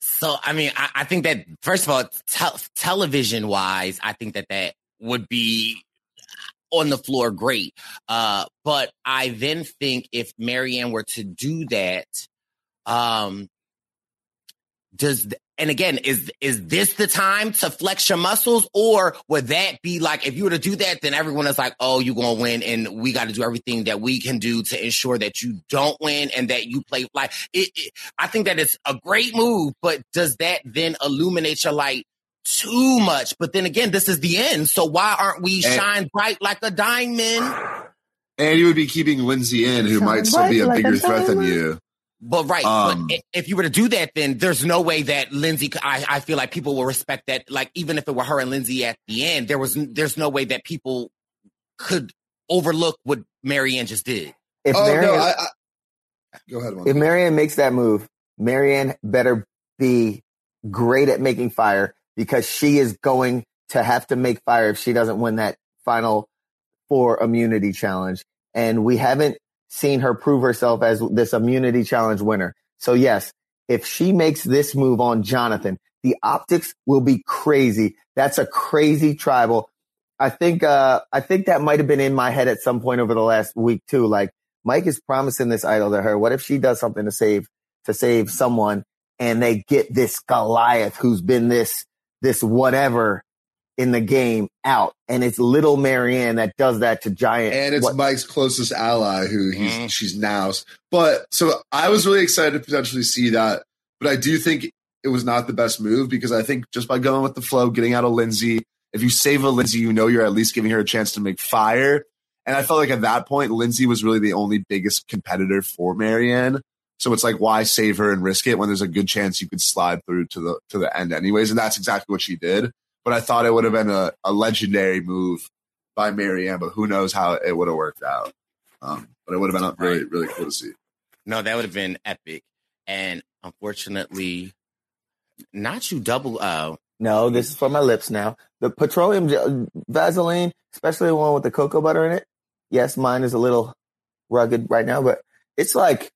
So, I mean, I, I think that first of all, te- television wise, I think that that would be on the floor great. Uh, but I then think if Maryanne were to do that, um, does and again, is is this the time to flex your muscles, or would that be like if you were to do that, then everyone is like, "Oh, you're gonna win," and we got to do everything that we can do to ensure that you don't win and that you play like it, it, I think that it's a great move, but does that then illuminate your light too much? But then again, this is the end, so why aren't we and, shine bright like a diamond? And you would be keeping Lindsay in, who shine might still be a like bigger a threat than you. But right, um, but if you were to do that, then there's no way that Lindsay. I, I feel like people will respect that. Like even if it were her and Lindsay at the end, there was there's no way that people could overlook what Maryanne just did. If oh, Maryanne, no, I, I, go ahead. If Maryanne makes that move, Maryanne better be great at making fire because she is going to have to make fire if she doesn't win that final four immunity challenge. And we haven't seen her prove herself as this immunity challenge winner. So yes, if she makes this move on Jonathan, the optics will be crazy. That's a crazy tribal. I think, uh, I think that might have been in my head at some point over the last week too. Like Mike is promising this idol to her. What if she does something to save, to save someone and they get this Goliath who's been this, this whatever in the game out, and it's little Maryanne that does that to Giant. And it's what? Mike's closest ally, who he's mm. she's now. But so I was really excited to potentially see that, but I do think it was not the best move because I think just by going with the flow, getting out of Lindsay, if you save a Lindsay, you know you're at least giving her a chance to make fire. And I felt like at that point, Lindsay was really the only biggest competitor for Maryanne. So it's like, why save her and risk it when there's a good chance you could slide through to the to the end anyways? And that's exactly what she did but I thought it would have been a, a legendary move by Maryanne, but who knows how it would have worked out. Um, but it would have been really, really cool to see. No, that would have been epic. And unfortunately, not you double. Uh, no, this is for my lips now. The petroleum Vaseline, especially the one with the cocoa butter in it. Yes, mine is a little rugged right now, but it's like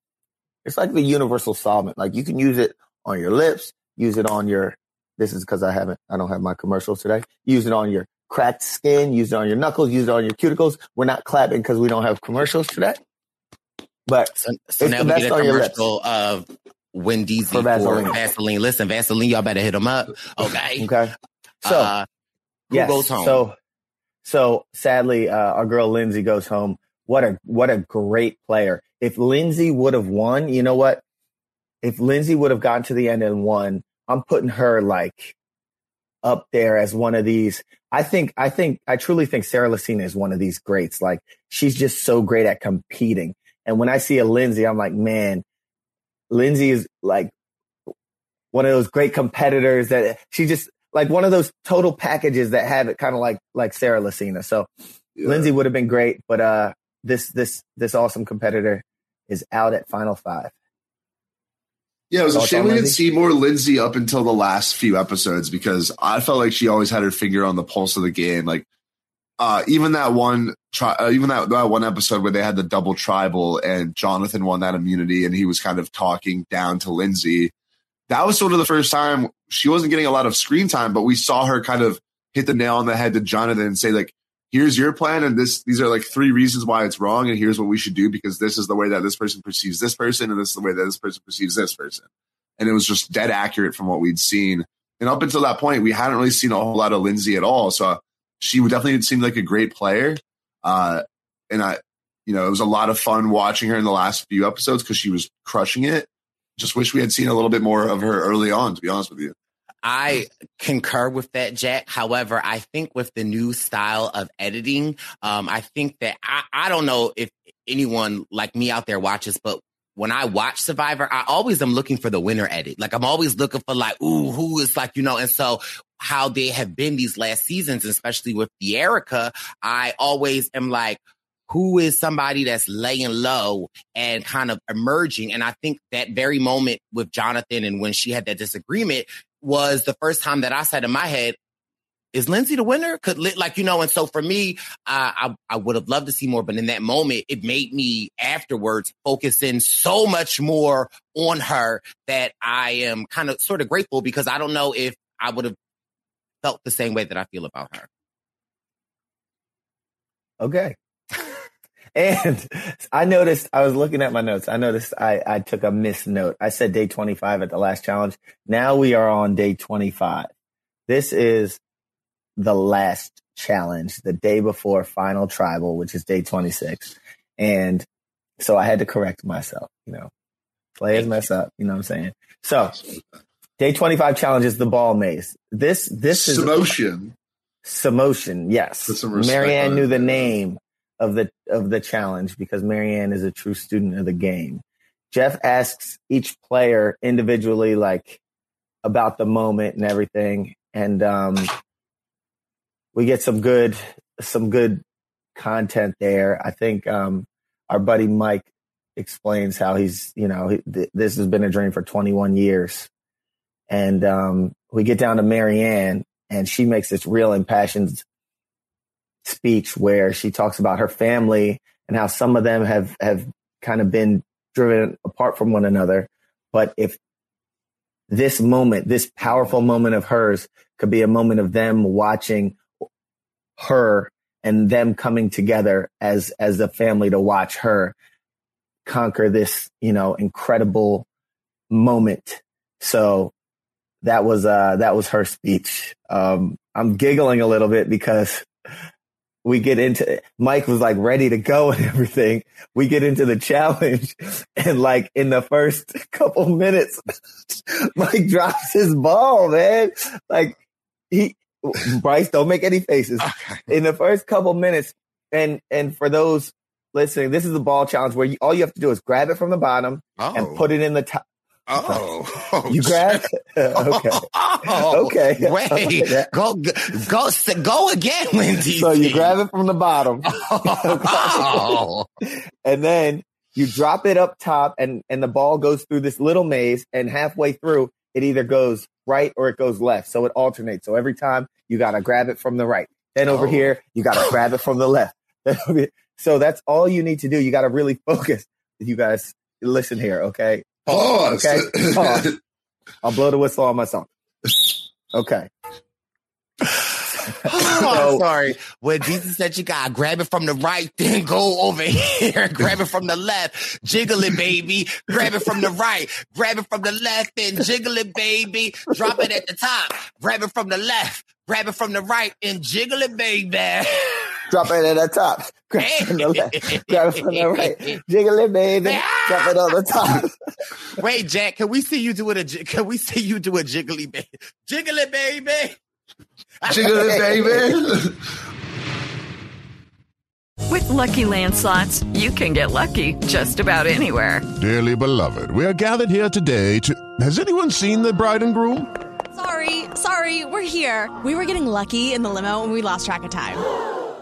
it's like the universal solvent. Like you can use it on your lips, use it on your this is because I haven't, I don't have my commercials today. Use it on your cracked skin, use it on your knuckles, use it on your cuticles. We're not clapping because we don't have commercials today. But so, so now we get a commercial of Wendy's for Vaseline. Vaseline. Listen, Vaseline, y'all better hit them up. Okay. okay. So, uh, who yes, goes home? So, so sadly, uh, our girl Lindsay goes home. What a what a great player. If Lindsay would have won, you know what? If Lindsay would have gotten to the end and won, I'm putting her like up there as one of these. I think, I think, I truly think Sarah Lacina is one of these greats. Like she's just so great at competing. And when I see a Lindsay, I'm like, man, Lindsay is like one of those great competitors that she just like one of those total packages that have it kind of like, like Sarah Lacina. So yeah. Lindsay would have been great, but, uh, this, this, this awesome competitor is out at final five. Yeah, it was a shame we didn't see more Lindsay up until the last few episodes because I felt like she always had her finger on the pulse of the game. Like uh, even that one, tri- uh, even that, that one episode where they had the double tribal and Jonathan won that immunity and he was kind of talking down to Lindsay. That was sort of the first time she wasn't getting a lot of screen time, but we saw her kind of hit the nail on the head to Jonathan and say like, here's your plan and this these are like three reasons why it's wrong and here's what we should do because this is the way that this person perceives this person and this is the way that this person perceives this person and it was just dead accurate from what we'd seen and up until that point we hadn't really seen a whole lot of lindsay at all so she definitely seem like a great player uh, and i you know, it was a lot of fun watching her in the last few episodes because she was crushing it. Just wish we had seen a little bit more of her early on, to be honest with you. I concur with that, Jack. However, I think with the new style of editing, um, I think that I, I don't know if anyone like me out there watches, but when I watch Survivor, I always am looking for the winner edit. Like I'm always looking for like, ooh, who is like, you know, and so how they have been these last seasons, especially with the Erika, I always am like, who is somebody that's laying low and kind of emerging. And I think that very moment with Jonathan and when she had that disagreement was the first time that I said in my head, is Lindsay the winner? Could like you know, and so for me, uh, I I would have loved to see more, but in that moment, it made me afterwards focus in so much more on her that I am kind of sort of grateful because I don't know if I would have felt the same way that I feel about her. Okay. And I noticed, I was looking at my notes. I noticed I, I took a missed note. I said day 25 at the last challenge. Now we are on day 25. This is the last challenge, the day before final tribal, which is day 26. And so I had to correct myself, you know, players mess up, you know what I'm saying? So day 25 challenge is the ball maze. This, this is Samotion. Samotion. Yes. Put some respect Maryanne knew the name of the, of the challenge because Maryanne is a true student of the game. Jeff asks each player individually, like about the moment and everything. And, um, we get some good some good content there. I think um, our buddy Mike explains how he's you know he, th- this has been a dream for 21 years, and um, we get down to Maryanne and she makes this real impassioned speech where she talks about her family and how some of them have have kind of been driven apart from one another, but if this moment, this powerful moment of hers could be a moment of them watching her and them coming together as as a family to watch her conquer this you know incredible moment. So that was uh that was her speech. Um i'm giggling a little bit because we get into mike was like ready to go and everything we get into the challenge and like in the first couple minutes mike drops his ball man like he Bryce, don't make any faces. In the first couple minutes, and and for those listening, this is the ball challenge where you, all you have to do is grab it from the bottom and oh. put it in the top. Oh, you grab? Uh, okay. Oh, okay. Wait, Okay. go go go again, Lindsay. So you grab it from the bottom, Oh. and then you drop it up top, and and the ball goes through this little maze, and halfway through, it either goes right or it goes left. So it alternates. So every time you gotta grab it from the right. Then over Oh. here, you gotta grab it from the left. Then over here- so that's all you need to do. You gotta really focus. You guys listen here, okay? Pause. Okay. Pause. I'll blow the whistle on myself. Okay. Oh, sorry. When Jesus said you gotta grab it from the right, then go over here, grab it from the left, jiggle it, baby. Grab it from the right, grab it from the left, and jiggle it, baby. Drop it at the top, grab it from the left, grab it from the right, and jiggle it, baby. Drop it at the top. Grab it from the left. Grab it from the right. Jiggle it, baby. Ah! Drop it on the top. Wait, Jack, can we see you do it? A, ji- can we see you do a jiggly baby? Jiggle it, baby. Jiggle it, baby. With Lucky Land slots, you can get lucky just about anywhere. Dearly beloved, we are gathered here today to. Has anyone seen the bride and groom? Sorry, sorry, we're here. We were getting lucky in the limo and we lost track of time.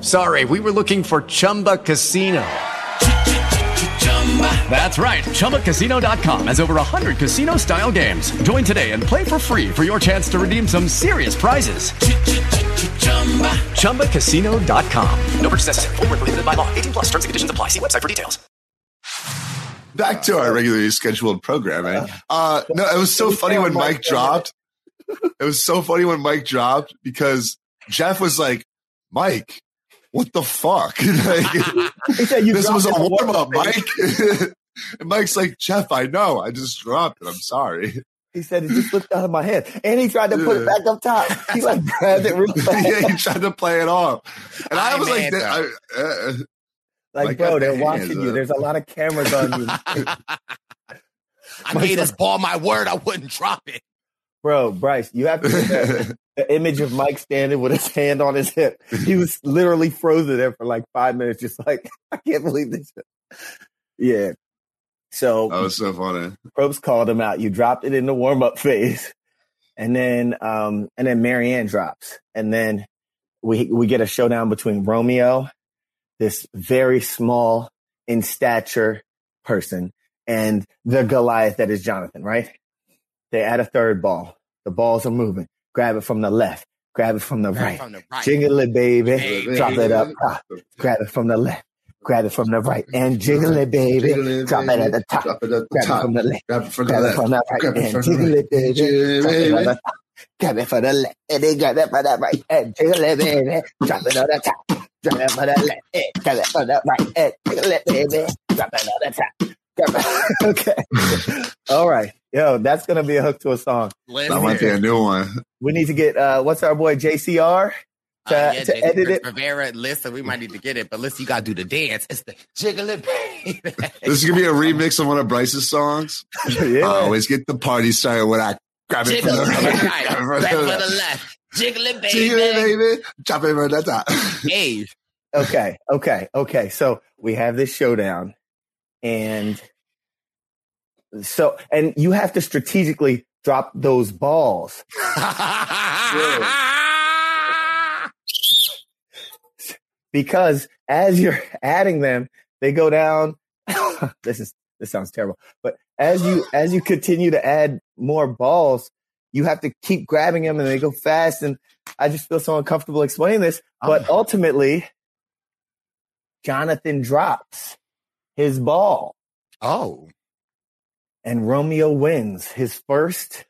sorry, we were looking for Chumba Casino. That's right. ChumbaCasino.com has over 100 casino style games. Join today and play for free for your chance to redeem some serious prizes. ChumbaCasino.com. No purchase necessary. Void where prohibited by law. 18 plus terms and conditions apply. See website for details. Back to our regularly scheduled programming. Uh, no, it was so funny when Mike dropped. It was so funny when Mike dropped because Jeff was like, Mike, what the fuck? like, this was a warm up, Mike. and Mike's like, Jeff, I know. I just dropped it. I'm sorry. He said it just slipped out of my head. And he tried to put it back up top. He like grabbed it real fast. yeah, he tried to play it off. And I, was like, I, uh, Like, Mike bro, they're watching hands you. up. There's a lot of cameras on you. I made this ball my word. I wouldn't drop it. Bro, Bryce, you have to get that, the image of Mike standing with his hand on his hip. He was literally frozen there for like five minutes, just like, I can't believe this. Yeah. So that was so funny. Probst called him out. You dropped it in the warm up phase. And then um and then Marianne drops. And then we we get a showdown between Romeo, this very small in stature person, and the Goliath that is Jonathan, right? They add a third ball. The balls are moving. Grab it from the left. Grab it from the right. from the right. Jiggle it, baby. Baby. Drop it up. top. Grab it from the left. Grab it from the right. And jiggle it, baby. Jiggle it, Drop it at the top. Drop it at the Grab top. it from the left. Grab it from the Grab it from the right. Grab it And from the jiggle right. it, baby. Jiggle it, Drop it baby. the top. Grab it for the left. And then grab it for the right. And jiggle it, baby. Drop it on the top. Drop it for the left. And grab it for the right. And jiggle it, baby. Drop it on the top. Grab it. okay. All right. Yo, that's going to be a hook to a song. That might be a new one. We need to get, uh, what's our boy JCR? To, Uh, yeah, to Jason edit it. Rivera, listen, we might need to get it, but listen, you gotta do the dance. It's the jiggle it, baby. This is gonna be a remix of one of Bryce's songs. yeah. I always get the party started when I grab it from the it, right, right, grab it from right the left. the left. Jiggle it, baby. Jiggle it, baby. Drop it from the top. Hey, okay, okay, okay. So we have this showdown, and so and you have to strategically drop those balls because as you're adding them, they go down. this is this sounds terrible, but as you as you continue to add more balls, you have to keep grabbing them, and they go fast. And I just feel so uncomfortable explaining this, oh but ultimately, Jonathan drops his ball. Oh. And Romeo wins his first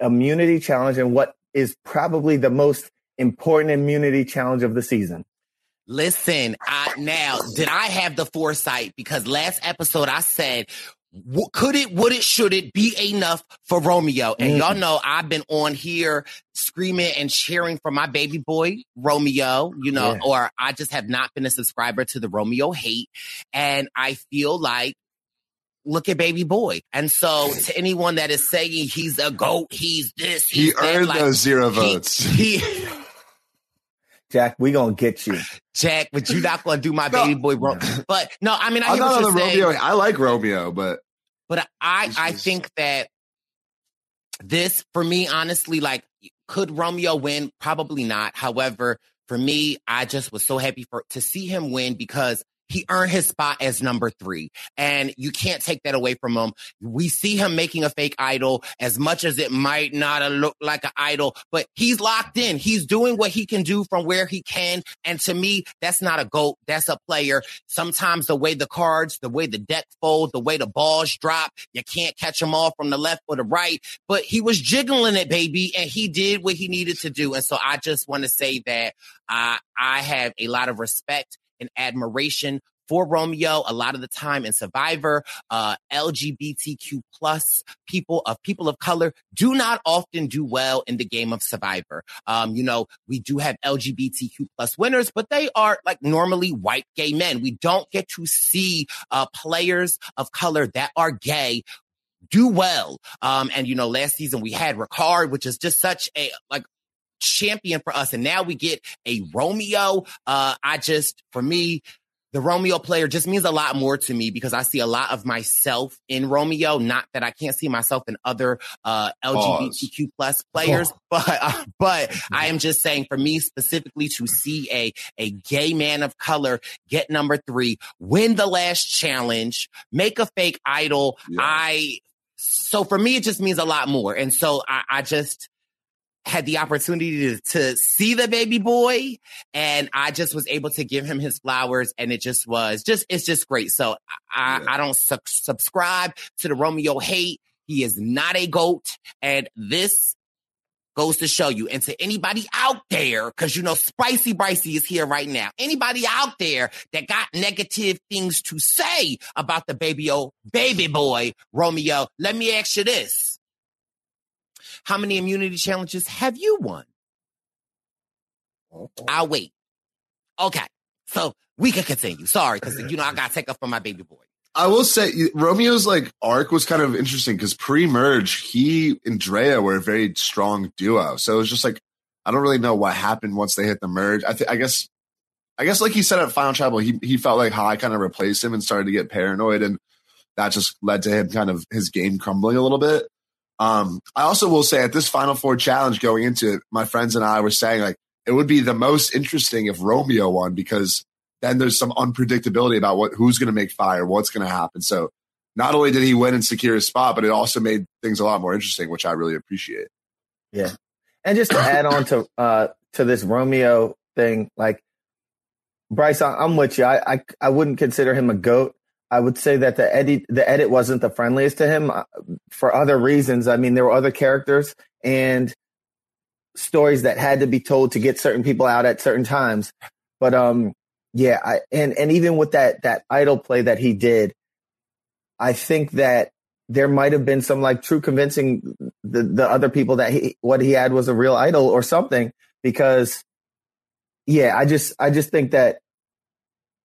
immunity challenge and what is probably the most important immunity challenge of the season. Listen, I, now, did I have the foresight? Because last episode I said, w- could it, would it, should it be enough for Romeo? And Mm. y'all know I've been on here screaming and cheering for my baby boy, Romeo, you know, Yeah. or I just have not been a subscriber to the Romeo hate. And I feel like, look at baby boy. And so to anyone that is saying he's a goat, he's this, He that, earned like, those zero he- votes. He, Jack, we gonna get you. Jack, but you're not going to do my baby boy wrong. But no, I mean, I I'm hear what you're saying. Romeo. I like Romeo, but But I, I think that this, for me, honestly, like, could Romeo win? Probably not. However, for me, I just was so happy for to see him win because he earned his spot as number three. And you can't take that away from him. We see him making a fake idol as much as it might not look like an idol, but he's locked in. He's doing what he can do from where he can. And to me, that's not a GOAT. That's a player. Sometimes the way the cards, the way the deck fold, the way the balls drop, you can't catch them all from the left or the right, but he was jiggling it, baby. And he did what he needed to do. And so I just want to say that uh, I have a lot of respect and admiration for Romeo. A lot of the time in Survivor, uh, LGBTQ plus people of people of color do not often do well in the game of Survivor. Um, you know, we do have LGBTQ plus winners, but they are like normally white gay men. We don't get to see uh, players of color that are gay do well. Um, and you know, last season we had Ricard, which is just such a like champion for us. And now we get a Romeo. Uh, I just, for me, the Romeo player just means a lot more to me because I see a lot of myself in Romeo. Not that I can't see myself in other uh, LGBTQ plus players, but uh, but I am just saying for me specifically to see a a gay man of color get number three, win the last challenge, make a fake idol. I so for me it just means a lot more, and so I, I just had the opportunity to, to see the baby boy and I just was able to give him his flowers and it just was just, it's just great. So I, yeah. I don't su- subscribe to the Romeo hate. He is not a goat. And this goes to show you. And to anybody out there, cause you know, Spicy Bricey is here right now. Anybody out there that got negative things to say about the baby, oh, baby boy, Romeo, let me ask you this. How many immunity challenges have you won? I'll wait. Okay. So we can continue. Sorry, because you know I gotta take up for my baby boy. I will say Romeo's like arc was kind of interesting because pre-merge, he and Drea were a very strong duo. So it was just like I don't really know what happened once they hit the merge. I think I guess I guess like he said at Final Tribal, he he felt like Hai kind of replaced him and started to get paranoid, and that just led to him kind of his game crumbling a little bit. Um, I also will say at this Final Four challenge going into it, my friends and I were saying like it would be the most interesting if Romeo won because then there's some unpredictability about what who's going to make fire, what's going to happen. So not only did he win and secure his spot, but it also made things a lot more interesting, which I really appreciate. Yeah, and just to add on to uh to this Romeo thing, like Bryce, I'm with you. I, I I wouldn't consider him a goat. I would say that the edit the edit wasn't the friendliest to him uh, for other reasons. I mean, there were other characters and stories that had to be told to get certain people out at certain times. But um, yeah, I, and and even with that that idol play that he did, I think that there might have been some like true convincing the the other people that he what he had was a real idol or something because yeah, I just I just think that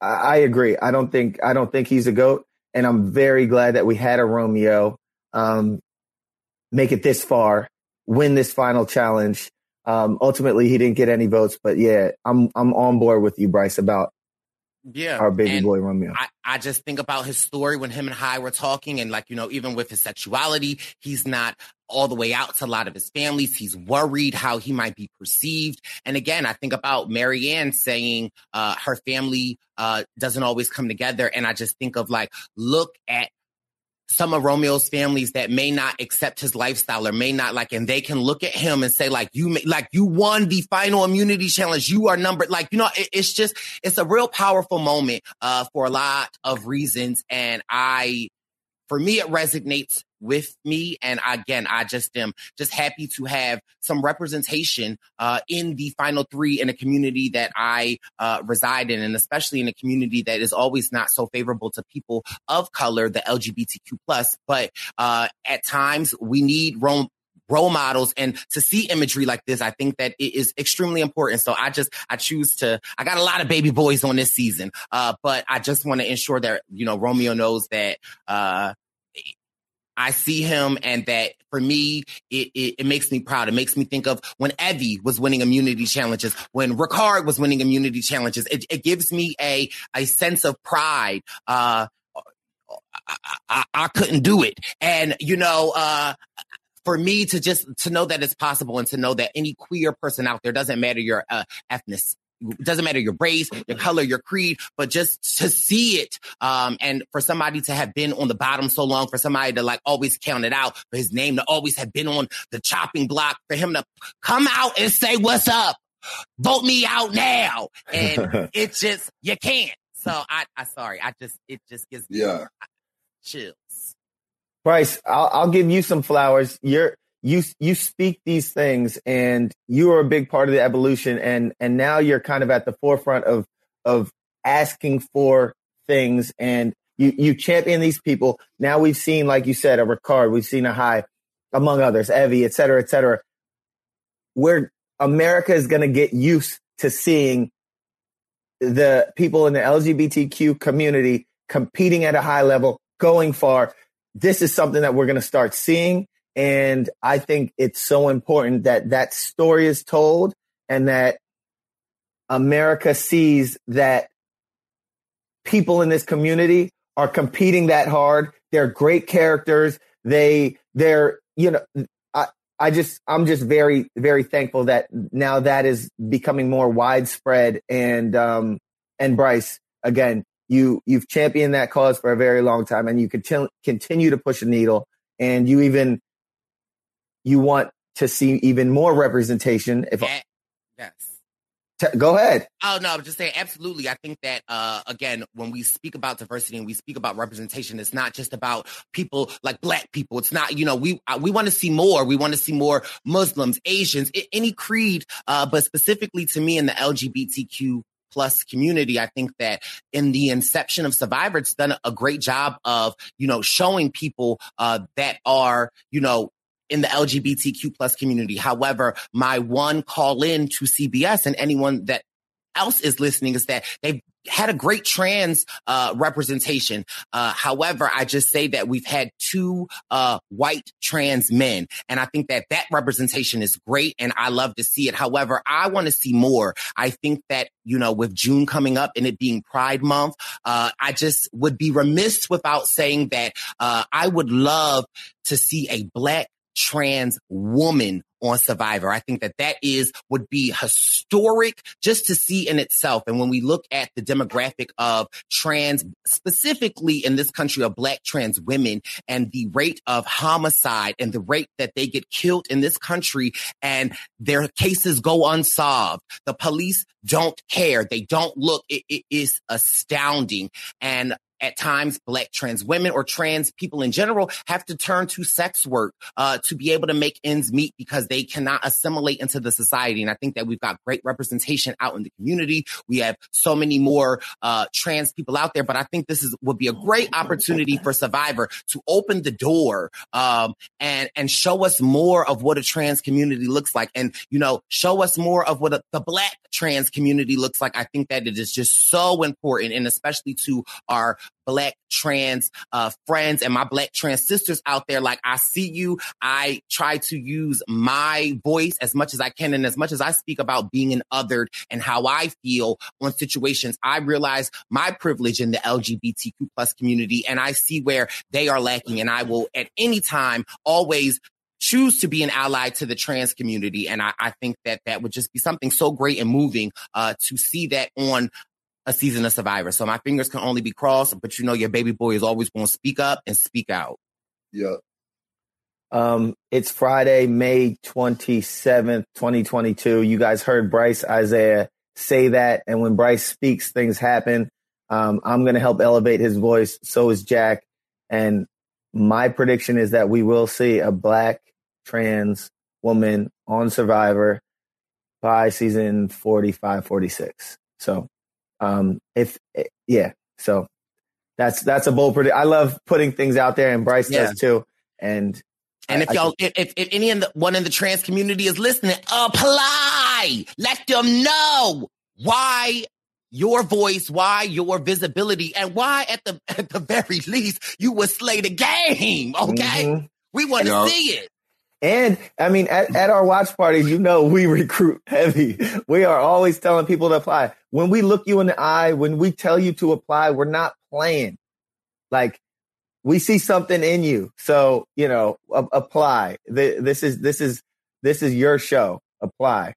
I, I agree. I don't think I don't think he's a goat, and I'm very glad that we had a Romeo um, make it this far, win this final challenge. Um, ultimately, he didn't get any votes, but yeah, I'm I'm on board with you, Bryce, about yeah. Our baby and boy Romeo. I, I just think about his story when him and Hai were talking, and like, you know, even with his sexuality, he's not all the way out to a lot of his families. He's worried how he might be perceived. And again, I think about Maryanne saying uh, her family uh, doesn't always come together. And I just think of like, look at some of Romeo's families that may not accept his lifestyle or may not like, and they can look at him and say, like, you, may, like, you won the final immunity challenge. You are numbered. Like, you know, it, it's just, it's a real powerful moment, uh, for a lot of reasons. And I, for me, it resonates with me. And again, I just am just happy to have some representation uh, in the final three in a community that I uh, reside in, and especially in a community that is always not so favorable to people of color, the LGBTQ plus. But uh, at times, we need Rome role models and to see imagery like this, I think that it is extremely important. So I just, I choose to, I got a lot of baby boys on this season. Uh, but I just want to ensure that, you know, Romeo knows that, uh, I see him and that for me, it, it, it, makes me proud. It makes me think of when Evvie was winning immunity challenges, when Ricard was winning immunity challenges. It, it gives me a, a sense of pride. Uh, I, I, I couldn't do it. And, you know, uh, for me to just to know that it's possible and to know that any queer person out there doesn't matter your uh, ethnic it doesn't matter your race, your color, your creed, but just to see it. Um, and for somebody to have been on the bottom so long, for somebody to like always count it out, for his name to always have been on the chopping block, for him to come out and say, what's up? Vote me out now. And it's just, you can't. So I, I sorry. I just, it just gives me yeah. chills. Bryce, I'll, I'll give you some flowers. You're you you speak these things, and you are a big part of the evolution, and and now you're kind of at the forefront of of asking for things, and you you champion these people. Now we've seen, like you said, a Ricard, we've seen a Hai among others, Evvie, et cetera, et cetera. Where America is going to get used to seeing the people in the LGBTQ community competing at a high level, going far this is something that we're going to start seeing. And I think it's so important that that story is told and that America sees that people in this community are competing that hard. They're great characters. They, they're, you know, I, I just, I'm just very, very thankful that now that is becoming more widespread. And, um, and Bryce, again, you you've championed that cause for a very long time and you continue continue to push a needle and you even you want to see even more representation. If yes. T- go ahead. Oh no, I'm just saying absolutely. I think that uh again, when we speak about diversity and we speak about representation, it's not just about people like black people. It's not, you know, we uh, we want to see more. We want to see more Muslims, Asians, I- any creed, uh but specifically to me in the LGBTQ plus community. I think that in the inception of Survivor, it's done a great job of, you know, showing people uh, that are, you know, in the LGBTQ plus community. However, my one call in to CBS and anyone that else is listening is that they've had a great trans uh, representation. Uh, however, I just say that we've had two uh, white trans men, and I think that that representation is great, and I love to see it. However, I want to see more. I think that you know, with June coming up and it being Pride Month, uh, I just would be remiss without saying that uh, I would love to see a black trans woman on Survivor. I think that that is would be historic just to see in itself. And when we look at the demographic of trans, specifically in this country of black trans women and the rate of homicide and the rate that they get killed in this country and their cases go unsolved. The police don't care. They don't look. it, it is astounding. And at times black trans women or trans people in general have to turn to sex work uh, to be able to make ends meet because they cannot assimilate into the society. And I think that we've got great representation out in the community. We have so many more uh, trans people out there, but I think this is would be a great opportunity for Survivor to open the door um, and and show us more of what a trans community looks like, and you know, show us more of what a, the black trans community looks like. I think that it is just so important, and especially to our black trans uh, friends and my black trans sisters out there. Like I see you. I try to use my voice as much as I can. And as much as I speak about being an othered and how I feel on situations, I realize my privilege in the LGBTQ plus community and I see where they are lacking. And I will at any time always choose to be an ally to the trans community. And I, I, think that that would just be something so great and moving uh, to see that on a season of Survivor. So my fingers can only be crossed, but you know your baby boy is always going to speak up and speak out. Yeah. Um, it's Friday, May 27th, 2022. You guys heard Bryce Isaiah say that. And when Bryce speaks, things happen. Um, I'm going to help elevate his voice. So is Jack. And my prediction is that we will see a black trans woman on Survivor by season 45, 46. So um, if eh, yeah, so that's that's a bold prediction. I love putting things out there, and Bryce yeah. does too. And and if y'all, I, if, if any in the one in the trans community is listening, apply. Let them know why your voice, why your visibility, and why at the at the very least you would slay the game. Okay, mm-hmm. we want to see it. And I mean, at, at our watch parties, you know, we recruit heavy. We are always telling people to apply. When we look you in the eye, when we tell you to apply, we're not playing. Like we see something in you. So, you know, a- apply. This is, this is, this is your show. Apply.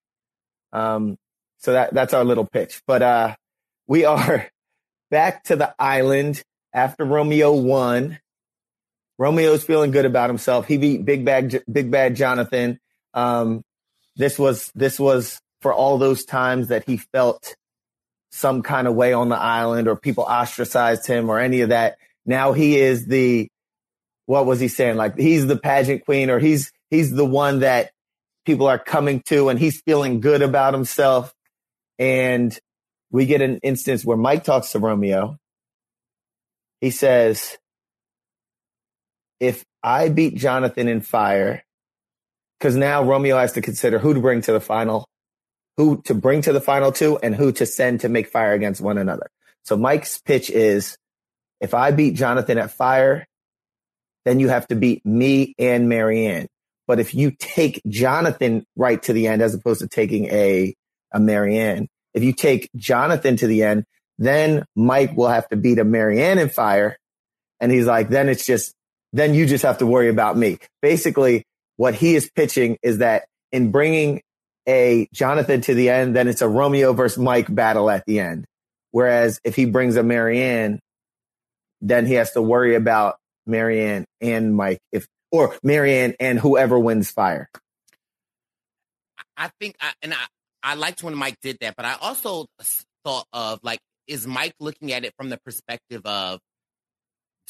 Um, so that, that's our little pitch, but, uh, we are back to the island after Romeo won. Romeo's feeling good about himself. He beat Big Bad Big Bad Jonathan. Um, this was this was for all those times that he felt some kind of way on the island or people ostracized him or any of that. Now he is the what was he saying? Like he's the pageant queen or he's he's the one that people are coming to and he's feeling good about himself. And we get an instance where Mike talks to Romeo. He says, if I beat Jonathan in fire, because now Romeo has to consider who to bring to the final, who to bring to the final two, and who to send to make fire against one another. So Mike's pitch is if I beat Jonathan at fire, then you have to beat me and Maryanne. But if you take Jonathan right to the end, as opposed to taking a, a Maryanne, if you take Jonathan to the end, then Mike will have to beat a Maryanne in fire. And he's like, then it's just then you just have to worry about me. Basically, what he is pitching is that in bringing a Jonathan to the end, then it's a Romeo versus Mike battle at the end. Whereas if he brings a Maryanne, then he has to worry about Maryanne and Mike if or Maryanne and whoever wins fire. I think, I, and I, I liked when Mike did that, but I also thought of like, is Mike looking at it from the perspective of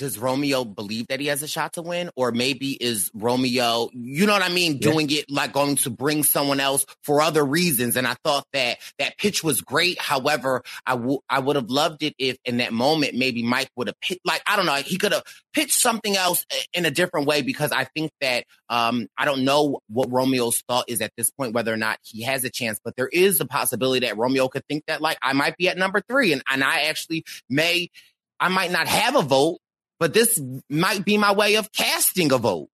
does Romeo believe that he has a shot to win? Or maybe is Romeo, you know what I mean, yeah. doing it like going to bring someone else for other reasons? And I thought that that pitch was great. However, I, w- I would have loved it if in that moment, maybe Mike would have pitched, like, I don't know, he could have pitched something else in a different way because I think that, um, I don't know what Romeo's thought is at this point, whether or not he has a chance, but there is a possibility that Romeo could think that like I might be at number three and, and I actually may, I might not have a vote, but this might be my way of casting a vote.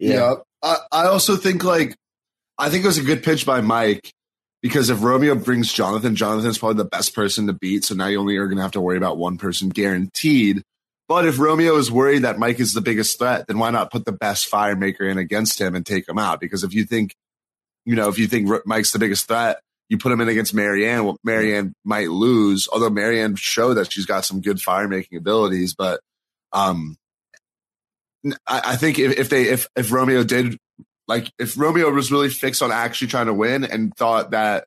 Yeah. yeah. I, I also think like, I think it was a good pitch by Mike because if Romeo brings Jonathan, Jonathan's probably the best person to beat. So now you only are going to have to worry about one person guaranteed. But if Romeo is worried that Mike is the biggest threat, then why not put the best firemaker in against him and take him out? Because if you think, you know, if you think Mike's the biggest threat, you put him in against Maryanne. well, Maryanne might lose, although Maryanne showed that she's got some good fire making abilities. But um, I, I think if, if they if if Romeo did like if Romeo was really fixed on actually trying to win and thought that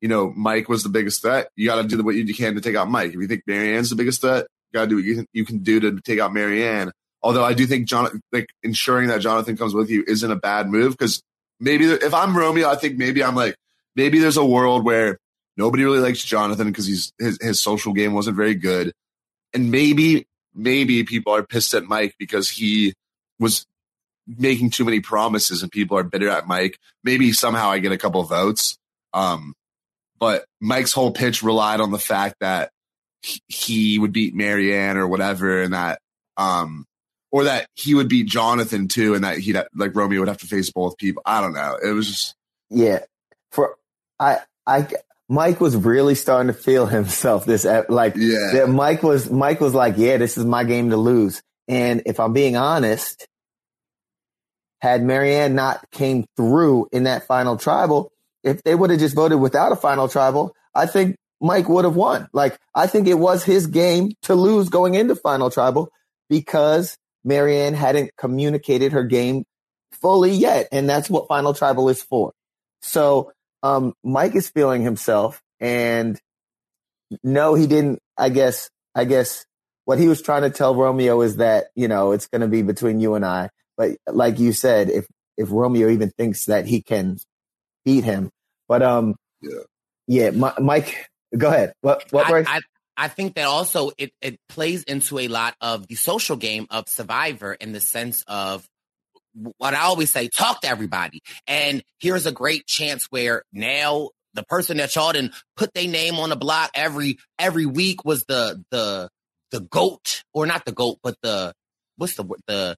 you know Mike was the biggest threat, you got to do what you can to take out Mike. If you think Maryanne's the biggest threat, you got to do what you can, you can do to take out Maryanne. Although I do think John, like ensuring that Jonathan comes with you isn't a bad move because maybe if I'm Romeo, I think maybe I'm like, maybe there's a world where nobody really likes Jonathan because he's his, his social game wasn't very good. And maybe, maybe people are pissed at Mike because he was making too many promises and people are bitter at Mike. Maybe somehow I get a couple votes. Um, but Mike's whole pitch relied on the fact that he would beat Maryanne or whatever, and that, um, or that he would beat Jonathan too, and that he'd like Romeo would have to face both people. I don't know. It was just yeah. For I, I, Mike was really starting to feel himself this, like, yeah. that Mike was, Mike was like, yeah, this is my game to lose. And if I'm being honest, had Maryanne not came through in that final tribal, if they would have just voted without a final tribal, I think Mike would have won. Like, I think it was his game to lose going into final tribal because Maryanne hadn't communicated her game fully yet. And that's what final tribal is for. So um, Mike is feeling himself, and no, he didn't. I guess. I guess what he was trying to tell Romeo is that you know it's going to be between you and I. But like you said, if if Romeo even thinks that he can beat him, but um, yeah, yeah, Mike, go ahead. What what? I, I, I think that also it, it plays into a lot of the social game of Survivor in the sense of what I always say, talk to everybody. And here's a great chance where now the person that y'all didn't put their name on the block every every week was the the the goat or not the goat, but the what's the the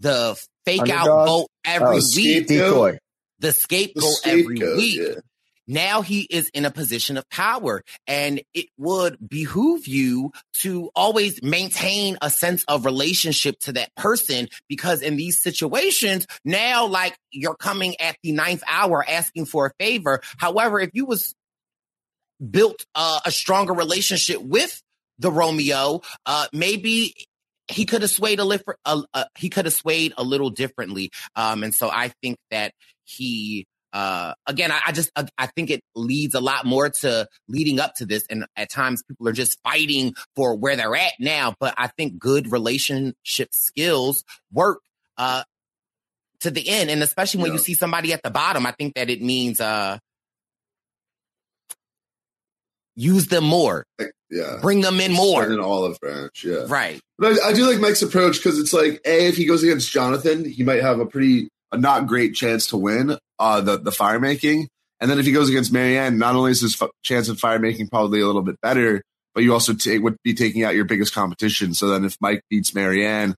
the fake Underdog? out vote every oh, week. Decoy. The scapegoat, the scapegoat every week. Yeah. Now he is in a position of power and it would behoove you to always maintain a sense of relationship to that person because in these situations, now like you're coming at the ninth hour asking for a favor. However, if you was built uh, a stronger relationship with the Romeo, uh, maybe he could have swayed a little, uh, uh, he could have swayed a little differently. Um, and so I think that he uh, again, I, I just I, I, think it leads a lot more to leading up to this, and at times people are just fighting for where they're at now. But I think good relationship skills work uh, to the end, and especially when yeah. you see somebody at the bottom, I think that it means uh, use them more. Yeah, bring them in more. An olive branch, yeah, right. But I, I do like Mike's approach because it's like, a if he goes against Jonathan, he might have a pretty a not great chance to win uh, the the fire making. And then if he goes against Maryanne, not only is his f- chance of fire making probably a little bit better, but you also t- would be taking out your biggest competition. So then if Mike beats Maryanne,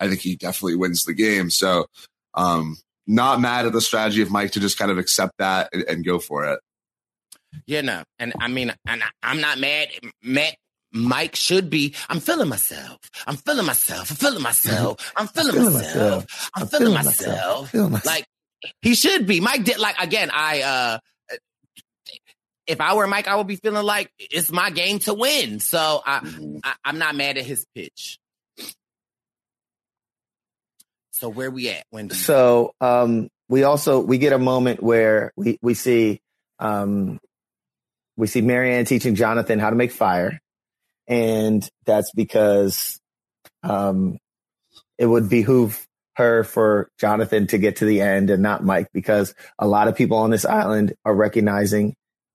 I think he definitely wins the game. So um, not mad at the strategy of Mike to just kind of accept that and, and go for it. Yeah, no, and I mean, and I'm not mad. Mad Mike should be. I'm feeling myself. I'm feeling myself. I'm feeling myself. I'm feeling, I'm feeling myself. myself. I'm, feeling, feeling myself. myself. Like he should be. Mike did like again. I uh if I were Mike, I would be feeling like it's my game to win. So I, mm-hmm. I I'm not mad at his pitch. So where we at? When so um we also we get a moment where we we see um, we see Maryanne teaching Jonathan how to make fire, and that's because um, it would behoove her for Jonathan to get to the end and not Mike because a lot of people on this island are recognizing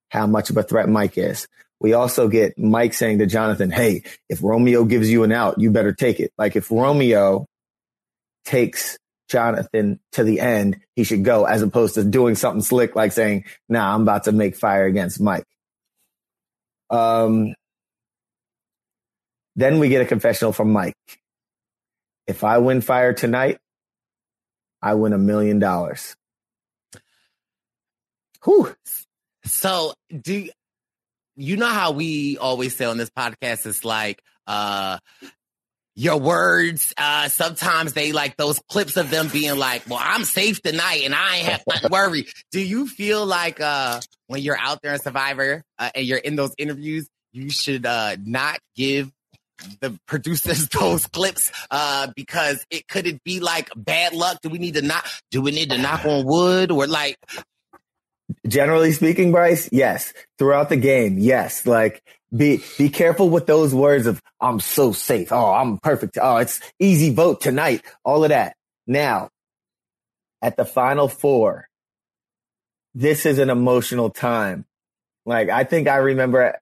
how much of a threat Mike is. We also get Mike saying to Jonathan, Hey, if Romeo gives you an out, you better take it. Like if Romeo takes Jonathan to the end, he should go as opposed to doing something slick like saying, nah, I'm about to make fire against Mike. Um, then we get a confessional from Mike. If I win fire tonight, I win a million dollars. Whew. So do you know how we always say on this podcast? It's like, uh, your words. Uh, sometimes they like those clips of them being like, well, I'm safe tonight and I ain't have to worry. Do you feel like, uh, when you're out there in Survivor uh, and you're in those interviews, you should, uh, not give the producers those clips uh because it could it be like bad luck? Do we need to knock do we need to knock on wood? Or like generally speaking bryce yes. Throughout the game yes. Like be be careful with those words of i'm so safe. Oh i'm perfect. Oh it's easy vote tonight. All of that. Now at the final four this is an emotional time. Like i think i remember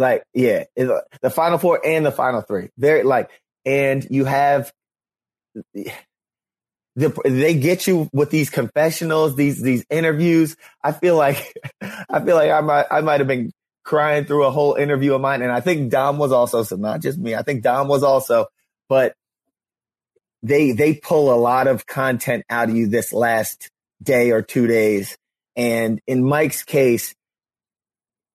like, yeah, the final four and the final three. Very like, and you have the, they get you with these confessionals, these these interviews. I feel like I feel like I might I might have been crying through a whole interview of mine, and I think Dom was also. So not just me. I think Dom was also, but they they pull a lot of content out of you this last day or two days, and in Mike's case,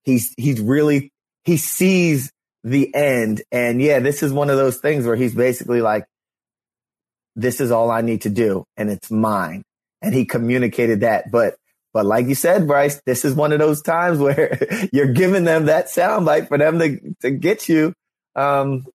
he's he's really he sees the end. And yeah, this is one of those things where he's basically like, this is all I need to do and it's mine. And he communicated that. But, but like you said, Bryce, this is one of those times where you're giving them that soundbite for them to, to get you. Um,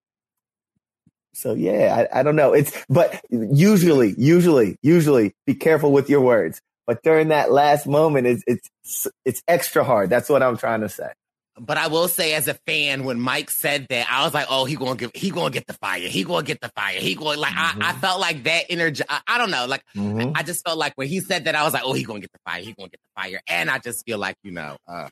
so yeah, I, I don't know. It's, but usually, usually, usually be careful with your words. But during that last moment, it's, it's, it's extra hard. That's what I'm trying to say. But I will say, as a fan, when Mike said that, I was like, "Oh, he gonna give, he gonna get the fire. He gonna get the fire. He going like." Mm-hmm. I, I, mm-hmm. felt like that energy. I, I don't know, like mm-hmm. I just felt like when he said that, I was like, "Oh, he gonna get the fire. He gonna get the fire." And I just feel like you know, uh,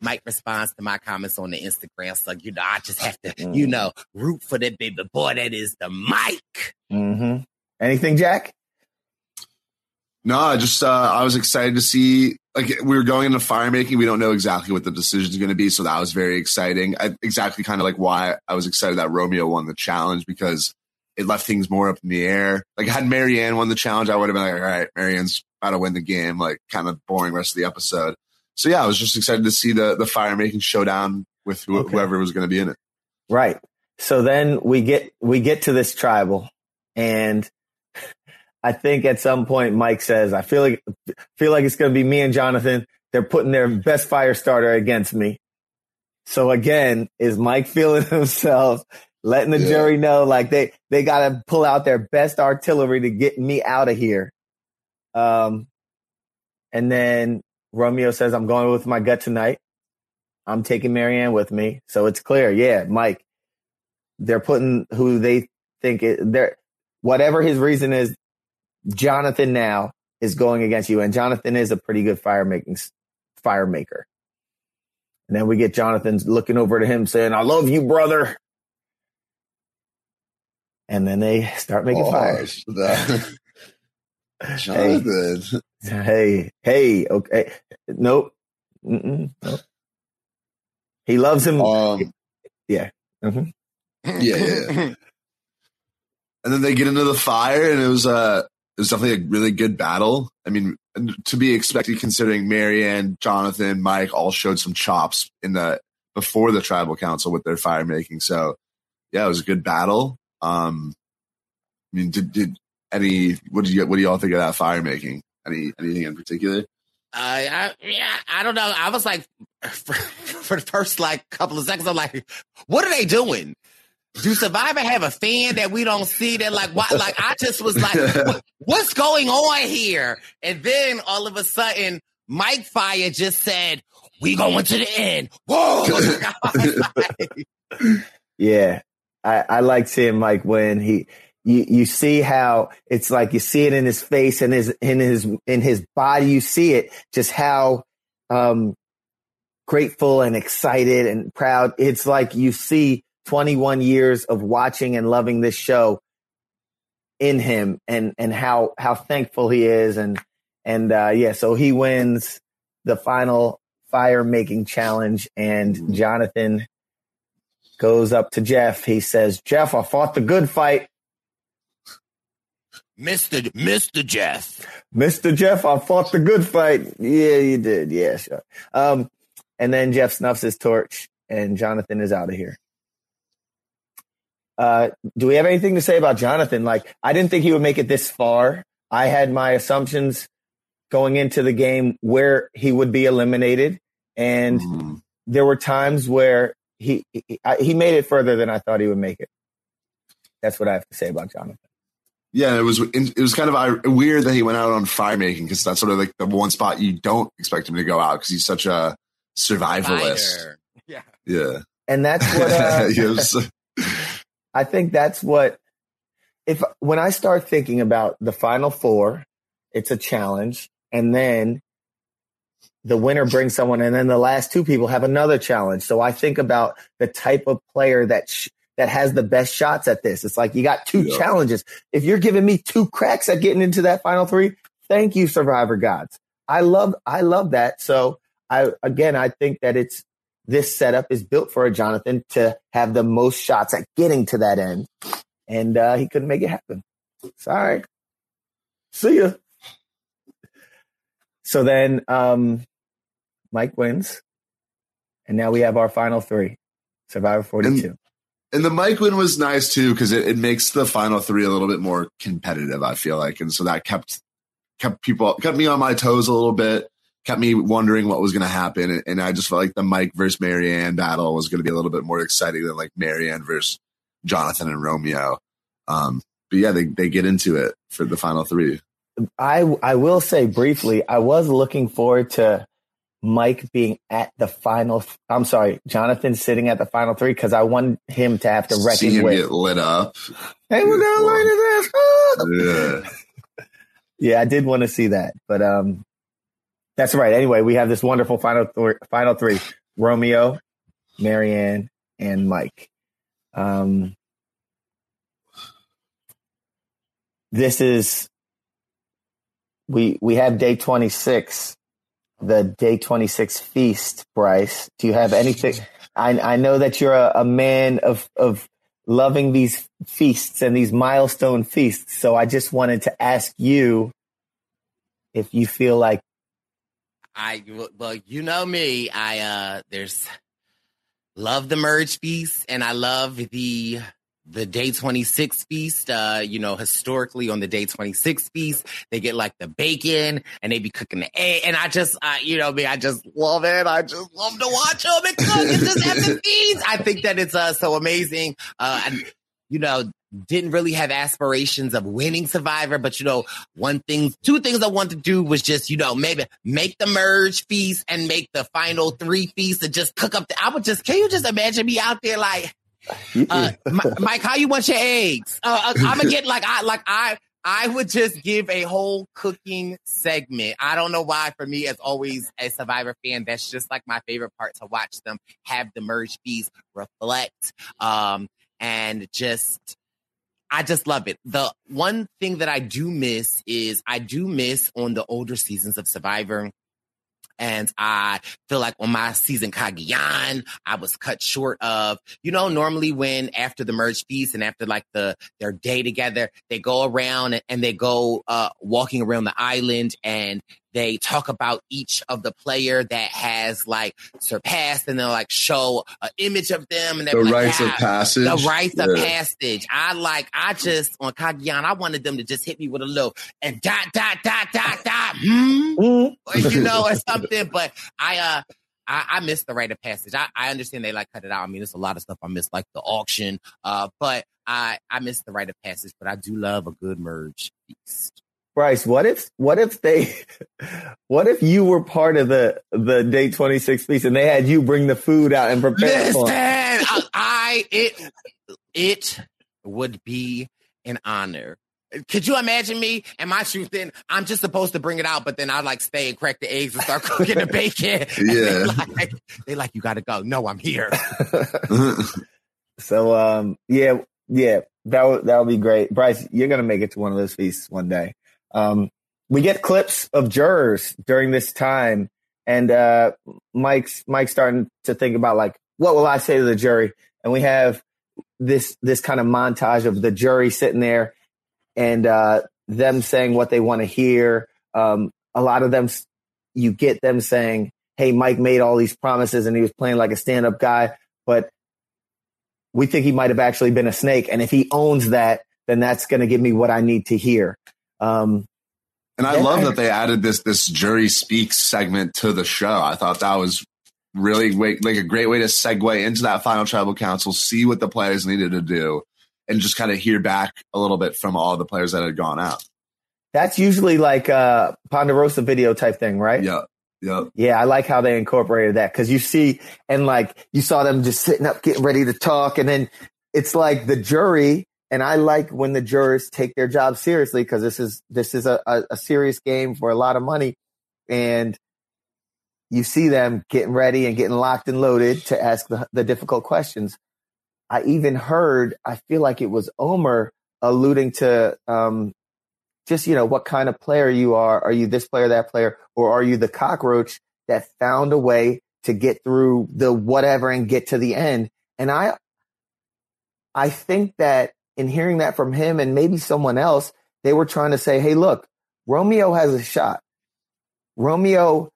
Mike responds to my comments on the Instagram, so you know, I just have to, mm-hmm. you know, root for that baby boy. That is the Mike. Mm-hmm. Anything, Jack? No, I just uh, I was excited to see like we were going into fire making. We don't know exactly what the decision is going to be, so that was very exciting. I, exactly, kind of like why I was excited that Romeo won the challenge because it left things more up in the air. Like had Maryanne won the challenge, I would have been like, all right, Maryanne's about to win the game. Like kind of boring rest of the episode. So yeah, I was just excited to see the the fire making showdown with wh- okay. whoever was going to be in it. Right. So then we get we get to this tribal, and I think at some point Mike says, I feel like feel like it's going to be me and Jonathan. They're putting their best fire starter against me. So again, is Mike feeling himself, letting the yeah. jury know like they they got to pull out their best artillery to get me out of here. Um, and then Romeo says, "I'm going with my gut tonight. I'm taking Maryanne with me." So it's clear, yeah, Mike. They're putting who they think it, they're whatever his reason is, Jonathan now is going against you, and Jonathan is a pretty good fire making fire maker. And then we get Jonathan looking over to him saying, "I love you, brother." And then they start making oh, fires. Jonathan. Hey, hey, okay, nope, Mm-mm, nope. He loves him. Um, yeah. Mm-hmm. yeah, yeah. and then they get into the fire, and it was uh it was definitely a really good battle. I mean, to be expected considering Maryanne, Jonathan, Mike all showed some chops in the before the tribal council with their fire making. So yeah, it was a good battle. Um, I mean, did, did any, what did you, what do y'all think of that fire making? Any, anything in particular? Uh, I, yeah, I don't know. I was like, for, for, the first like couple of seconds, I'm like, what are they doing? Do Survivor have a fan that we don't see? That like, what? Like, I just was like, what, what's going on here? And then all of a sudden, Mike Fire just said, "We going to the end." Whoa! yeah, I, I like seeing Mike when He, you, you see how it's like you see it in his face and his in his in his body. You see it just how um, grateful and excited and proud. It's like you see 21 years of watching and loving this show in him and and how how thankful he is and and uh yeah so he wins the final fire making challenge and Jonathan goes up to Jeff he says Jeff I fought the good fight Mr. Mr. Jeff Mr. Jeff I fought the good fight yeah you did yeah sure um and then Jeff snuffs his torch and Jonathan is out of here uh, do we have anything to say about Jonathan? Like, I didn't think he would make it this far. I had my assumptions going into the game where he would be eliminated, and mm. there were times where he, he he made it further than I thought he would make it. That's what I have to say about Jonathan. Yeah, it was it was kind of weird that he went out on fire making because that's sort of like the one spot you don't expect him to go out because he's such a survivalist. Fighter. Yeah, yeah, and that's what. Uh, I think that's what if when I start thinking about the final four, it's a challenge, and then the winner brings someone, and then the last two people have another challenge. So I think about the type of player that sh- that has the best shots at this. It's like you got two yeah. challenges. If you're giving me two cracks at getting into that final three, thank you, Survivor Gods. I love I love that. So I again I think that it's this setup is built for a Jonathan to have the most shots at getting to that end. And uh, he couldn't make it happen. Sorry. See ya. So then um, Mike wins. And now we have our final three Survivor 42. And, and the Mike win was nice too because it, it makes the final three a little bit more competitive, I feel like. And so that kept kept people kept me on my toes a little bit kept me wondering what was going to happen. And I just felt like the Mike versus Maryanne battle was going to be a little bit more exciting than like Maryanne versus Jonathan and Romeo. Um, but yeah, they, they get into it for the final three. I, I will say briefly, I was looking forward to Mike being at the final. I'm sorry, Jonathan sitting at the final three because I want him to have to reckon See him with. get lit up. Hey, we're gonna light his ass Yeah. yeah, I did want to see that, but um, that's right. Anyway, we have this wonderful final th- final three: Romeo, Maryanne, and Mike. Um, this is we we have day twenty six, the day twenty six feast. Bryce, do you have anything? I I know that you're a, a man of of loving these feasts and these milestone feasts. So I just wanted to ask you if you feel like I well, you know me. I uh there's love the merge feast and I love the the day 26 feast uh you know historically on the day 26 feast they get like the bacon and they be cooking the egg and i just uh, you know me i just love it i just love to watch them and cook and just have the feast i think that it's uh so amazing uh and you know didn't really have aspirations of winning Survivor, but you know, one thing, two things I wanted to do was just, you know, maybe make the merge feast and make the final three feasts and just cook up. The, I would just, can you just imagine me out there like, uh, Mike, how you want your eggs? Uh, uh I'm gonna get like, I, like I, I would just give a whole cooking segment. I don't know why for me, as always, a Survivor fan, that's just like my favorite part to watch them have the merge feast reflect, um, and just, I just love it. The one thing that I do miss is I do miss on the older seasons of Survivor. And I feel like on my season Cagayan, I was cut short of, you know, normally when after the merge feast and after like the their day together, they go around and, and they go uh walking around the island and they talk about each of the player that has like surpassed and they'll like show an image of them and the like, rites of passage. The rites yeah. of passage. I like, I just on Cagayan, I wanted them to just hit me with a little and dot, dot, dot, dot, dot, hmm? or, you know, or something. But I, uh, I, I missed the rite of passage. I, I understand they like cut it out. I mean, there's a lot of stuff I missed, like the auction. Uh, but I I missed the rite of passage. But I do love a good merge feast. Bryce, what if what if they what if you were part of the the day 26 feast and they had you bring the food out and prepare Listen, for I, I it it would be an honor. Could you imagine me and my truth in? I'm just supposed to bring it out, but then I like stay and crack the eggs and start cooking the bacon. Yeah. They like, they like, you got to go. No, I'm here. So um yeah, yeah, that would that would be great. Bryce, you're gonna make it to one of those feasts one day. Um we get clips of jurors during this time and uh Mike's Mike's starting to think about like what will I say to the jury? And we have this this kind of montage of the jury sitting there and uh them saying what they want to hear. Um a lot of them you get them saying, Hey, Mike made all these promises and he was playing like a stand up guy, but we think he might have actually been a snake. And if he owns that, then that's going to give me what I need to hear. Um, And I love that they added this this jury speaks segment to the show. I thought that was really like a great way to segue into that final tribal council, see what the players needed to do, and just kind of hear back a little bit from all the players that had gone out. that's usually like a Ponderosa video type thing, right? Yeah. Yeah. Yeah, I like how they incorporated that because you see, and like you saw them just sitting up, getting ready to talk, and then it's like the jury. And I like when the jurors take their job seriously because this is this is a, a, a serious game for a lot of money, and you see them getting ready and getting locked and loaded to ask the, the difficult questions. I even heard, I feel like it was Omar alluding to um, just you know what kind of player you are. Are you this player, that player, or are you the cockroach that found a way to get through the whatever and get to the end? And I, I think that in hearing that from him and maybe someone else, they were trying to say, "Hey, look, Romeo has a shot. Romeo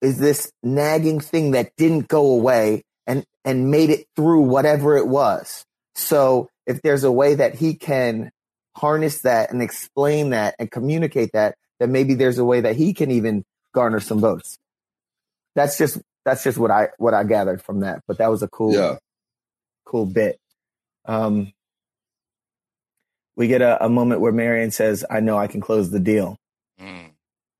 is this nagging thing that didn't go away and and made it through whatever it was. So if there's a way that he can harness that and explain that and communicate that, then maybe there's a way that he can even garner some votes. That's just that's just what I what I gathered from that. But that was a cool Yeah. cool bit. Um, we get a, a moment where Maryanne says, "I know I can close the deal." Mm.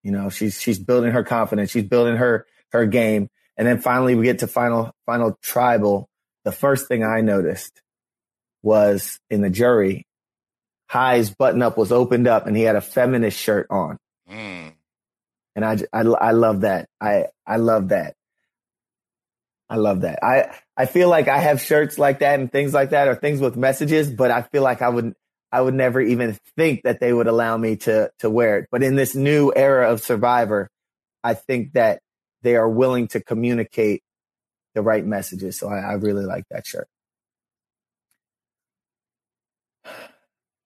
You know, she's she's building her confidence. She's building her her game. And then finally, we get to final final tribal. The first thing I noticed was in the jury, Hai's button up was opened up, and he had a feminist shirt on. Mm. And I, I, I love that. I, I love that. I love that. I, I feel like I have shirts like that and things like that or things with messages, but I feel like I would, I would never even think that they would allow me to, to wear it. But in this new era of Survivor, I think that they are willing to communicate the right messages. So I, I really like that shirt.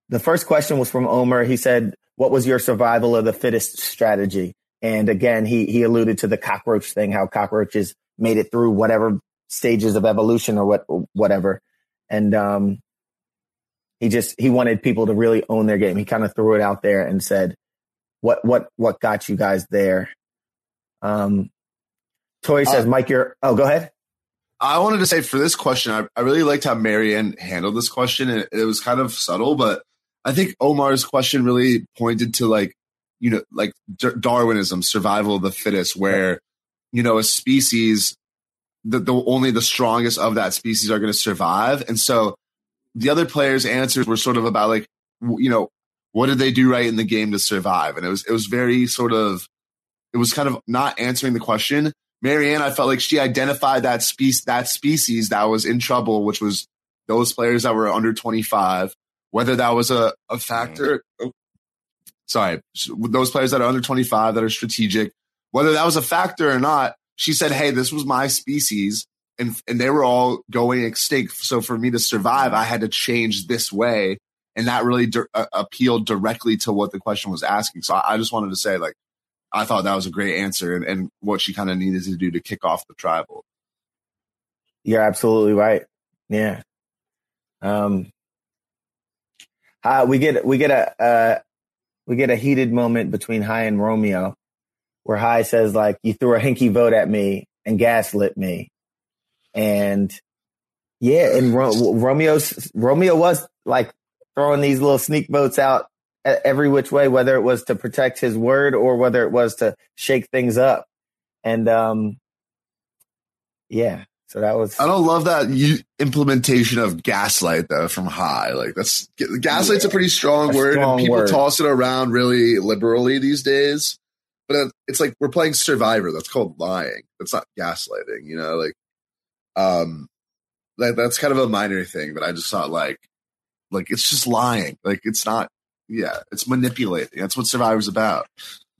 The first question was from Omar. He said, "What was your survival of the fittest strategy?" And again, he he alluded to the cockroach thing, how cockroaches made it through whatever stages of evolution or what whatever. And um, he just he wanted people to really own their game. He kind of threw it out there and said, "What what what got you guys there?" Um, Toy says, Uh, "Mike, you're oh, go ahead." I wanted to say for this question, I, I really liked how Maryanne handled this question. It, it was kind of subtle, but I think Omar's question really pointed to like, you know, like Dar- Darwinism, survival of the fittest, where, you know, a species, the, the only the strongest of that species are going to survive. And so the other players' answers were sort of about like, you know, what did they do right in the game to survive? And it was, it was very sort of, it was kind of not answering the question. Maryanne, I felt like she identified that species that species that was in trouble, which was those players that were under 25, whether that was a, a factor. oh, sorry, those players that are under 25 that are strategic, whether that was a factor or not, she said, Hey, this was my species and, and they were all going extinct. So for me to survive, I had to change this way. And that really di- uh, appealed directly to what the question was asking. So I, I just wanted to say, like, I thought that was a great answer and, and what she kind of needed to do to kick off the tribal. You're absolutely right. Yeah. Um, uh, we get we get a uh, we get a heated moment between Hai and Romeo, where Hai says like, "You threw a hinky vote at me, and gaslit me. And yeah, and Ro- Romeo's Romeo was like throwing these little sneak boats out every which way, whether it was to protect his word or whether it was to shake things up. And um, yeah, so that was. I don't love that you, implementation of gaslight though from Hai. Like that's gaslight's yeah, a pretty strong a word, strong and people word. toss it around really liberally these days. But it's like we're playing Survivor. That's called lying. That's not gaslighting. You know, like um, that, that's kind of a minor thing. But I just thought like, like it's just lying. Like it's not. Yeah, it's manipulating. That's what Survivor's about.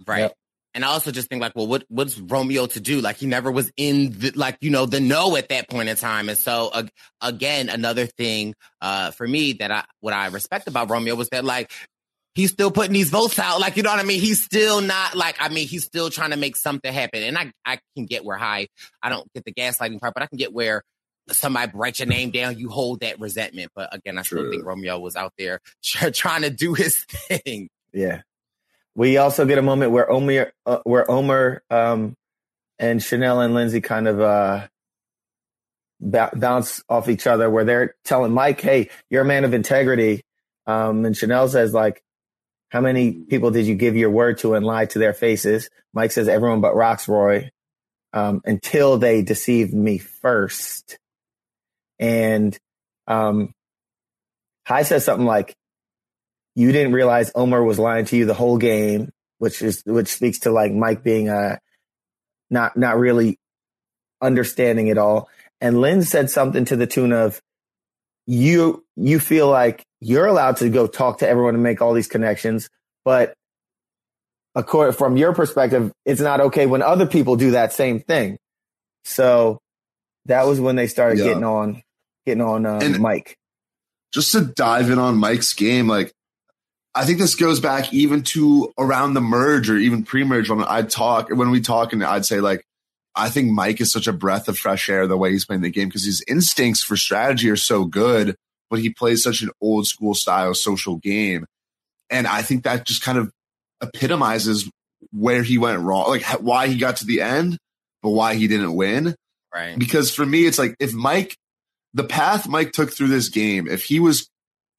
Right. Yep. And I also just think like, well, what what's Romeo to do? Like he never was in the like you know the know at that point in time. And so uh, again, another thing uh, for me that I what I respect about Romeo was that like he's still putting these votes out. Like you know what I mean? He's still not like I mean he's still trying to make something happen. And I I can get where Hai I don't get the gaslighting part, but I can get where somebody write your name down, you hold that resentment. But again, I True. still think Romeo was out there trying to do his thing. Yeah. We also get a moment where Omar, uh, where Omar um, and Chanel and Lindsay kind of uh, ba- bounce off each other, where they're telling Mike, "Hey, you're a man of integrity," um, and Chanel says, "Like, how many people did you give your word to and lie to their faces?" Mike says, "Everyone but Rocksroy." Um, until they deceived me first. And um, Hai says something like, you didn't realize Omar was lying to you the whole game, which is which speaks to like Mike being uh not not really understanding it all. And Lynn said something to the tune of you you feel like you're allowed to go talk to everyone and make all these connections, but according from your perspective, it's not okay when other people do that same thing. So that was when they started yeah. getting on getting on uh, Mike. Just to dive in on Mike's game, like I think this goes back even to around the merge or even pre-merge when I talk when we talk and I'd say like I think Mike is such a breath of fresh air the way he's playing the game because his instincts for strategy are so good, but he plays such an old school style social game. And I think that just kind of epitomizes where he went wrong, like why he got to the end, but why he didn't win. Right. Because for me, it's like if Mike, the path Mike took through this game, if he was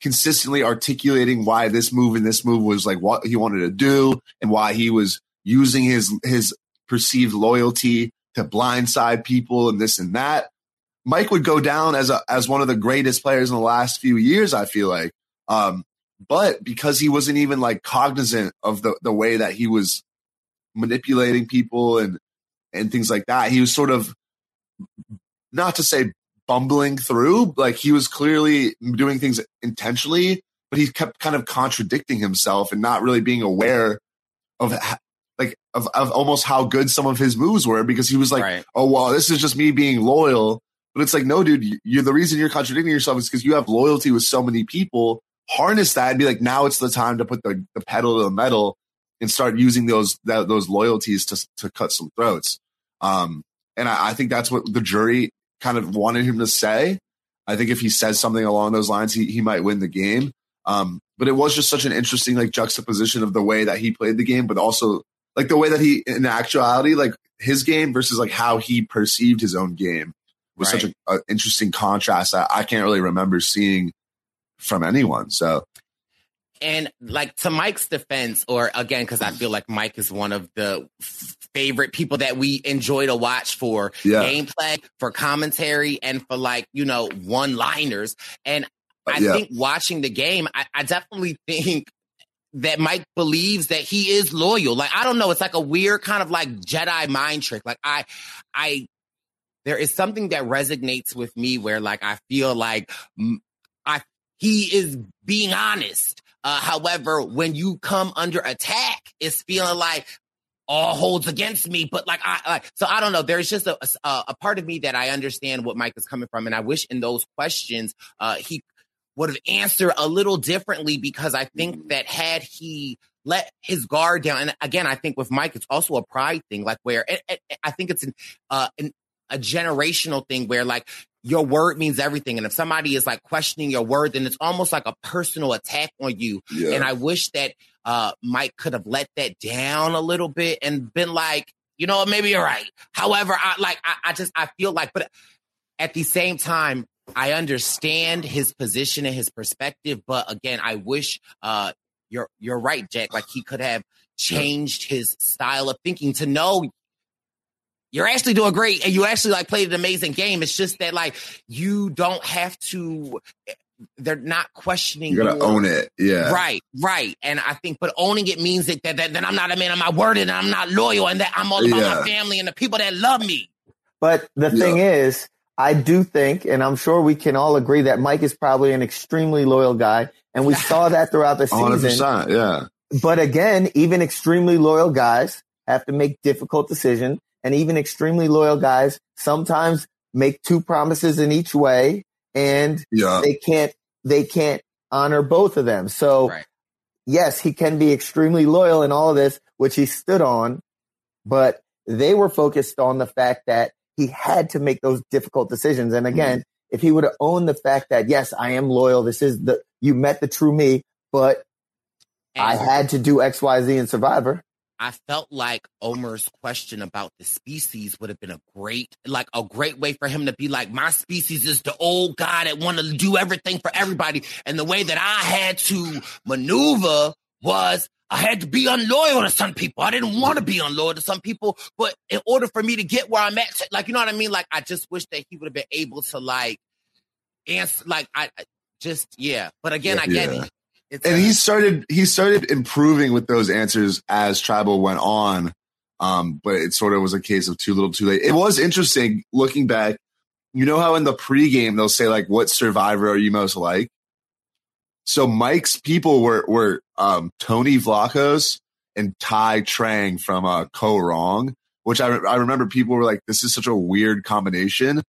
consistently articulating why this move and this move was like what he wanted to do and why he was using his his perceived loyalty to blindside people and this and that. Mike would go down as a as one of the greatest players in the last few years, I feel like. Um, but because he wasn't even like cognizant of the, the way that he was manipulating people and and things like that, he was sort of not to say bumbling through. Like he was clearly doing things intentionally, but he kept kind of contradicting himself and not really being aware of like of, of almost how good some of his moves were because he was like, right. oh well, this is just me being loyal. But it's like, no, dude, you're the reason you're contradicting yourself is because you have loyalty with so many people. Harness that and be like, now it's the time to put the, the pedal to the metal and start using those that, those loyalties to to cut some throats. Um, and I, I, think that's what the jury kind of wanted him to say. I think if he says something along those lines, he, he might win the game. Um, but it was just such an interesting like juxtaposition of the way that he played the game, but also like the way that he in actuality like his game versus like how he perceived his own game was right. such an interesting contrast that I can't really remember seeing from anyone. So and like to Mike's defense, or again, because I feel like Mike is one of the favorite people that we enjoy to watch for yeah. gameplay, for commentary, and for like, you know, one liners. And uh, I yeah. think watching the game, I, I definitely think that Mike believes that he is loyal. Like, I don't know. It's like a weird kind of like Jedi mind trick. Like, I, I, there is something that resonates with me where like I feel like I, he is being honest. Uh, however, when you come under attack, it's feeling like all holds against me. But like, I like, so I don't know. There's just a, a, a part of me that I understand what Mike is coming from. And I wish in those questions, uh, he would have answered a little differently because I think that had he let his guard down, and again, I think with Mike, it's also a pride thing, like where I think it's an, uh, an, a generational thing where like your word means everything. And if somebody is like questioning your word, then it's almost like a personal attack on you. Yeah. And I wish that uh, Mike could have let that down a little bit and been like, You know, maybe you're right. However, I like I, I just I feel like, but at the same time, I understand his position and his perspective. But again, I wish uh you're you're right, Jack. Like he could have changed his style of thinking to know you're actually doing great and you actually like played an amazing game. It's just that like you don't have to they're not questioning You're gonna your- own it. Yeah. Right, right. And I think, but owning it means that, that, that, that I'm not a man of my word and I'm not loyal and that I'm all about Yeah. my family and the people that love me. But the thing is, I do think, and I'm sure we can all agree that Mike is probably an extremely loyal guy, and we saw that throughout the season. 100%. Yeah. But again, even extremely loyal guys have to make difficult decisions, and even extremely loyal guys sometimes make two promises in each way, and Yeah. they can't they can't honor both of them. So yes, he can be extremely loyal in all of this, which he stood on, but they were focused on the fact that he had to make those difficult decisions. And mm-hmm. again, if he would have owned the fact that yes, I am loyal, this is the you met the true me, but I had to do X, Y, Z in Survivor. I felt like Omar's question about the species would have been a great, like a great way for him to be like, my species is the old guy that want to do everything for everybody. And the way that I had to maneuver was I had to be unloyal to some people. I didn't want to be unloyal to some people, but in order for me to get where I'm at, like, you know what I mean? Like, I just wish that he would have been able to like answer, like, I I just, yeah. But again, I get Yeah. it. It's and a- he started he started improving with those answers as tribal went on. Um but it sort of was a case of too little too late. It was interesting looking back. You know how in the pregame they'll say like what survivor are you most like? So mike's people were were um tony vlachos and Tai Trang from uh Kaôh Rōng which I, re- I remember people were like this is such a weird combination.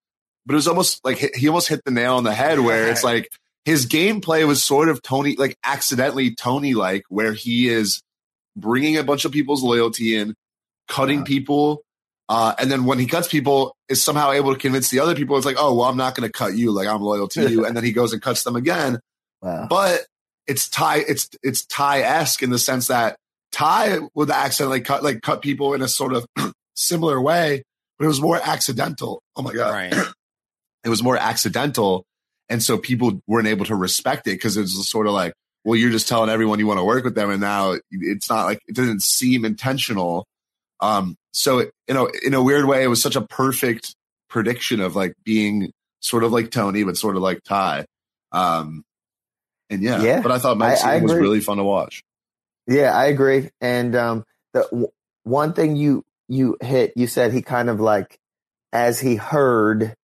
But it was almost like he- he almost hit the nail on the head where it's like his gameplay was sort of Tony, like accidentally Tony like, where he is bringing a bunch of people's loyalty in, cutting people. Uh, and then when he cuts people, is somehow able to convince the other people. It's like, oh, well, I'm not going to cut you. Like I'm loyal to you. and then he goes and cuts them again. Wow. But it's Tai, it's, it's Tai esque in the sense that Tai would accidentally cut, like cut people in a sort of similar way, but it was more accidental. Oh my God. it was more accidental. And so people weren't able to respect it because it's sort of like, well, you're just telling everyone you want to work with them. And now it's not like, it doesn't seem intentional. Um, so, you know, in a weird way, it was such a perfect prediction of like being sort of like Tony, but sort of like Tai. Um, and yeah, Yeah, but I thought Mike's I- I was really fun to watch. Yeah, I agree. And um, the w- one thing you you hit, you said he kind of like, as he heard,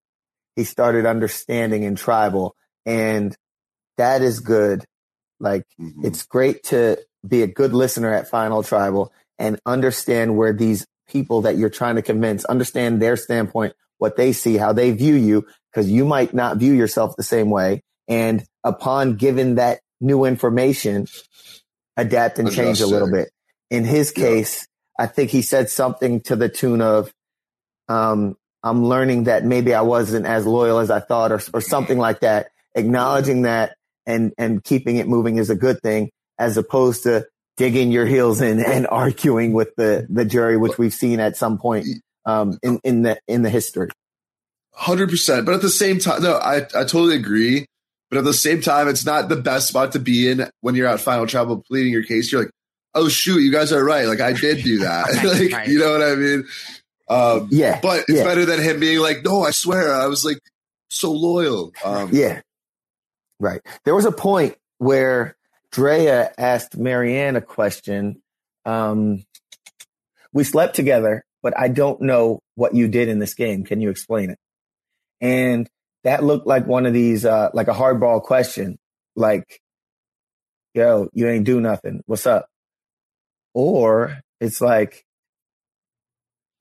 he started understanding in tribal, and that is good. Like, it's great to be a good listener at Final Tribal and understand where these people that you're trying to convince understand their standpoint, what they see, how they view you, because you might not view yourself the same way. And upon given that new information, adapt and change a little bit. In his case, I think he said something to the tune of, um, I'm learning that maybe I wasn't as loyal as I thought or, or something like that. Acknowledging that and, and keeping it moving is a good thing as opposed to digging your heels in and arguing with the, the jury, which we've seen at some point, um, in, in the, in the history. Hundred percent. But at the same time, no, I, I totally agree. But at the same time, it's not the best spot to be in when you're at final travel pleading your case. You're like, oh shoot, you guys are right. Like I did do that. like Right. you know what I mean? Um, Yeah, But it's yeah. better than him being like, no, I swear, I was like so loyal. Um, Yeah. Right. There was a point where Drea asked Maryanne a question. Um, we slept together, but I don't know what you did in this game. Can you explain it? And that looked like one of these, uh, like a hardball question, like, yo, you ain't do nothing. What's up? Or it's like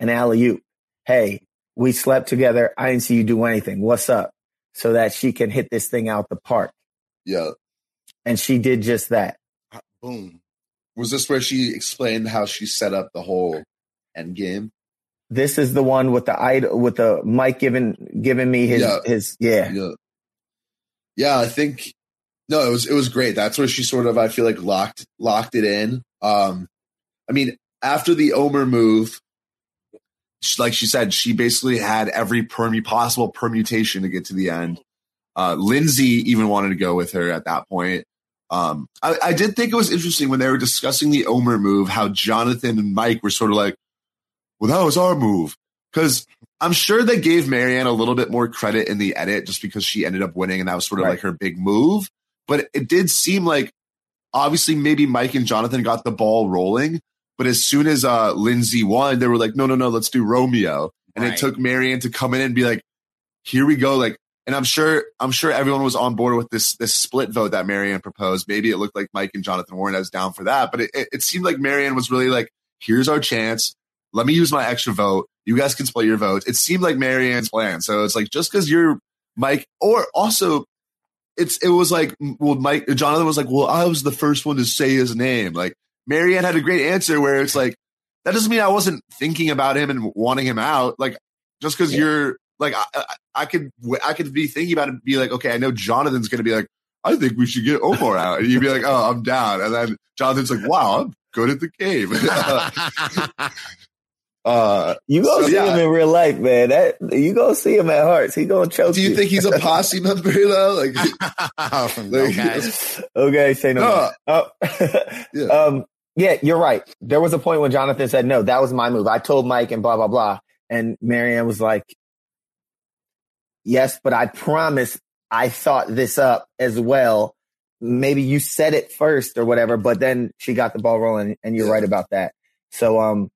an alley oop. Hey, we slept together. I didn't see you do anything. What's up? So that she can hit this thing out the park. Yeah. And she did just that. Boom. Was this where she explained how she set up the whole end game? This is the one with the idol, with the Mike giving, giving me his, Yeah. his, yeah. Yeah. Yeah, I think no, it was it was great. That's where she sort of I feel like locked locked it in. Um I mean, after the Omar move, like she said, she basically had every permu- possible permutation to get to the end. Uh, Lindsay even wanted to go with her at that point. Um, I, I, did think it was interesting when they were discussing the Omar move, how Jonathan and Mike were sort of like, well, that was our move. Cause I'm sure they gave Maryanne a little bit more credit in the edit just because she ended up winning and that was sort of right. like her big move. But it did seem like obviously maybe Mike and Jonathan got the ball rolling. But as soon as uh, Lindsay won, they were like, no, no, no, let's do Romeo. And right. it took Maryanne to come in and be like, here we go. Like, and I'm sure, I'm sure everyone was on board with this, this split vote that Maryanne proposed. Maybe it looked like Mike and Jonathan weren't as down for that, but it, it, it seemed like Maryanne was really like, here's our chance. Let me use my extra vote. You guys can split your votes. It seemed like Maryanne's plan. So it's like, just because you're Mike, or also it's, it was like, well, Mike, Jonathan was like, well, I was the first one to say his name. Like, Maryanne had a great answer where it's like, that doesn't mean I wasn't thinking about him and wanting him out. Like, just because yeah. you're like, I, I, I, could, I could be thinking about it and be like, okay, I know Jonathan's going to be like, I think we should get Omar out. And you'd be like, oh, I'm down. And then Jonathan's like, wow, I'm good at the game. uh, you gonna so, see yeah. him in real life, man. That you gonna see him at Hearts. He gonna choke. Do you, you. think he's a posse member though? Like, like okay. okay, say no. no. Oh. yeah. Um, yeah, you're right. There was a point when Jonathan said, no, that was my move. I told Mike and blah, blah, blah. And Maryanne was like, yes, but I promise I thought this up as well. Maybe you said it first or whatever, but then she got the ball rolling and you're yeah. right about that. So, um,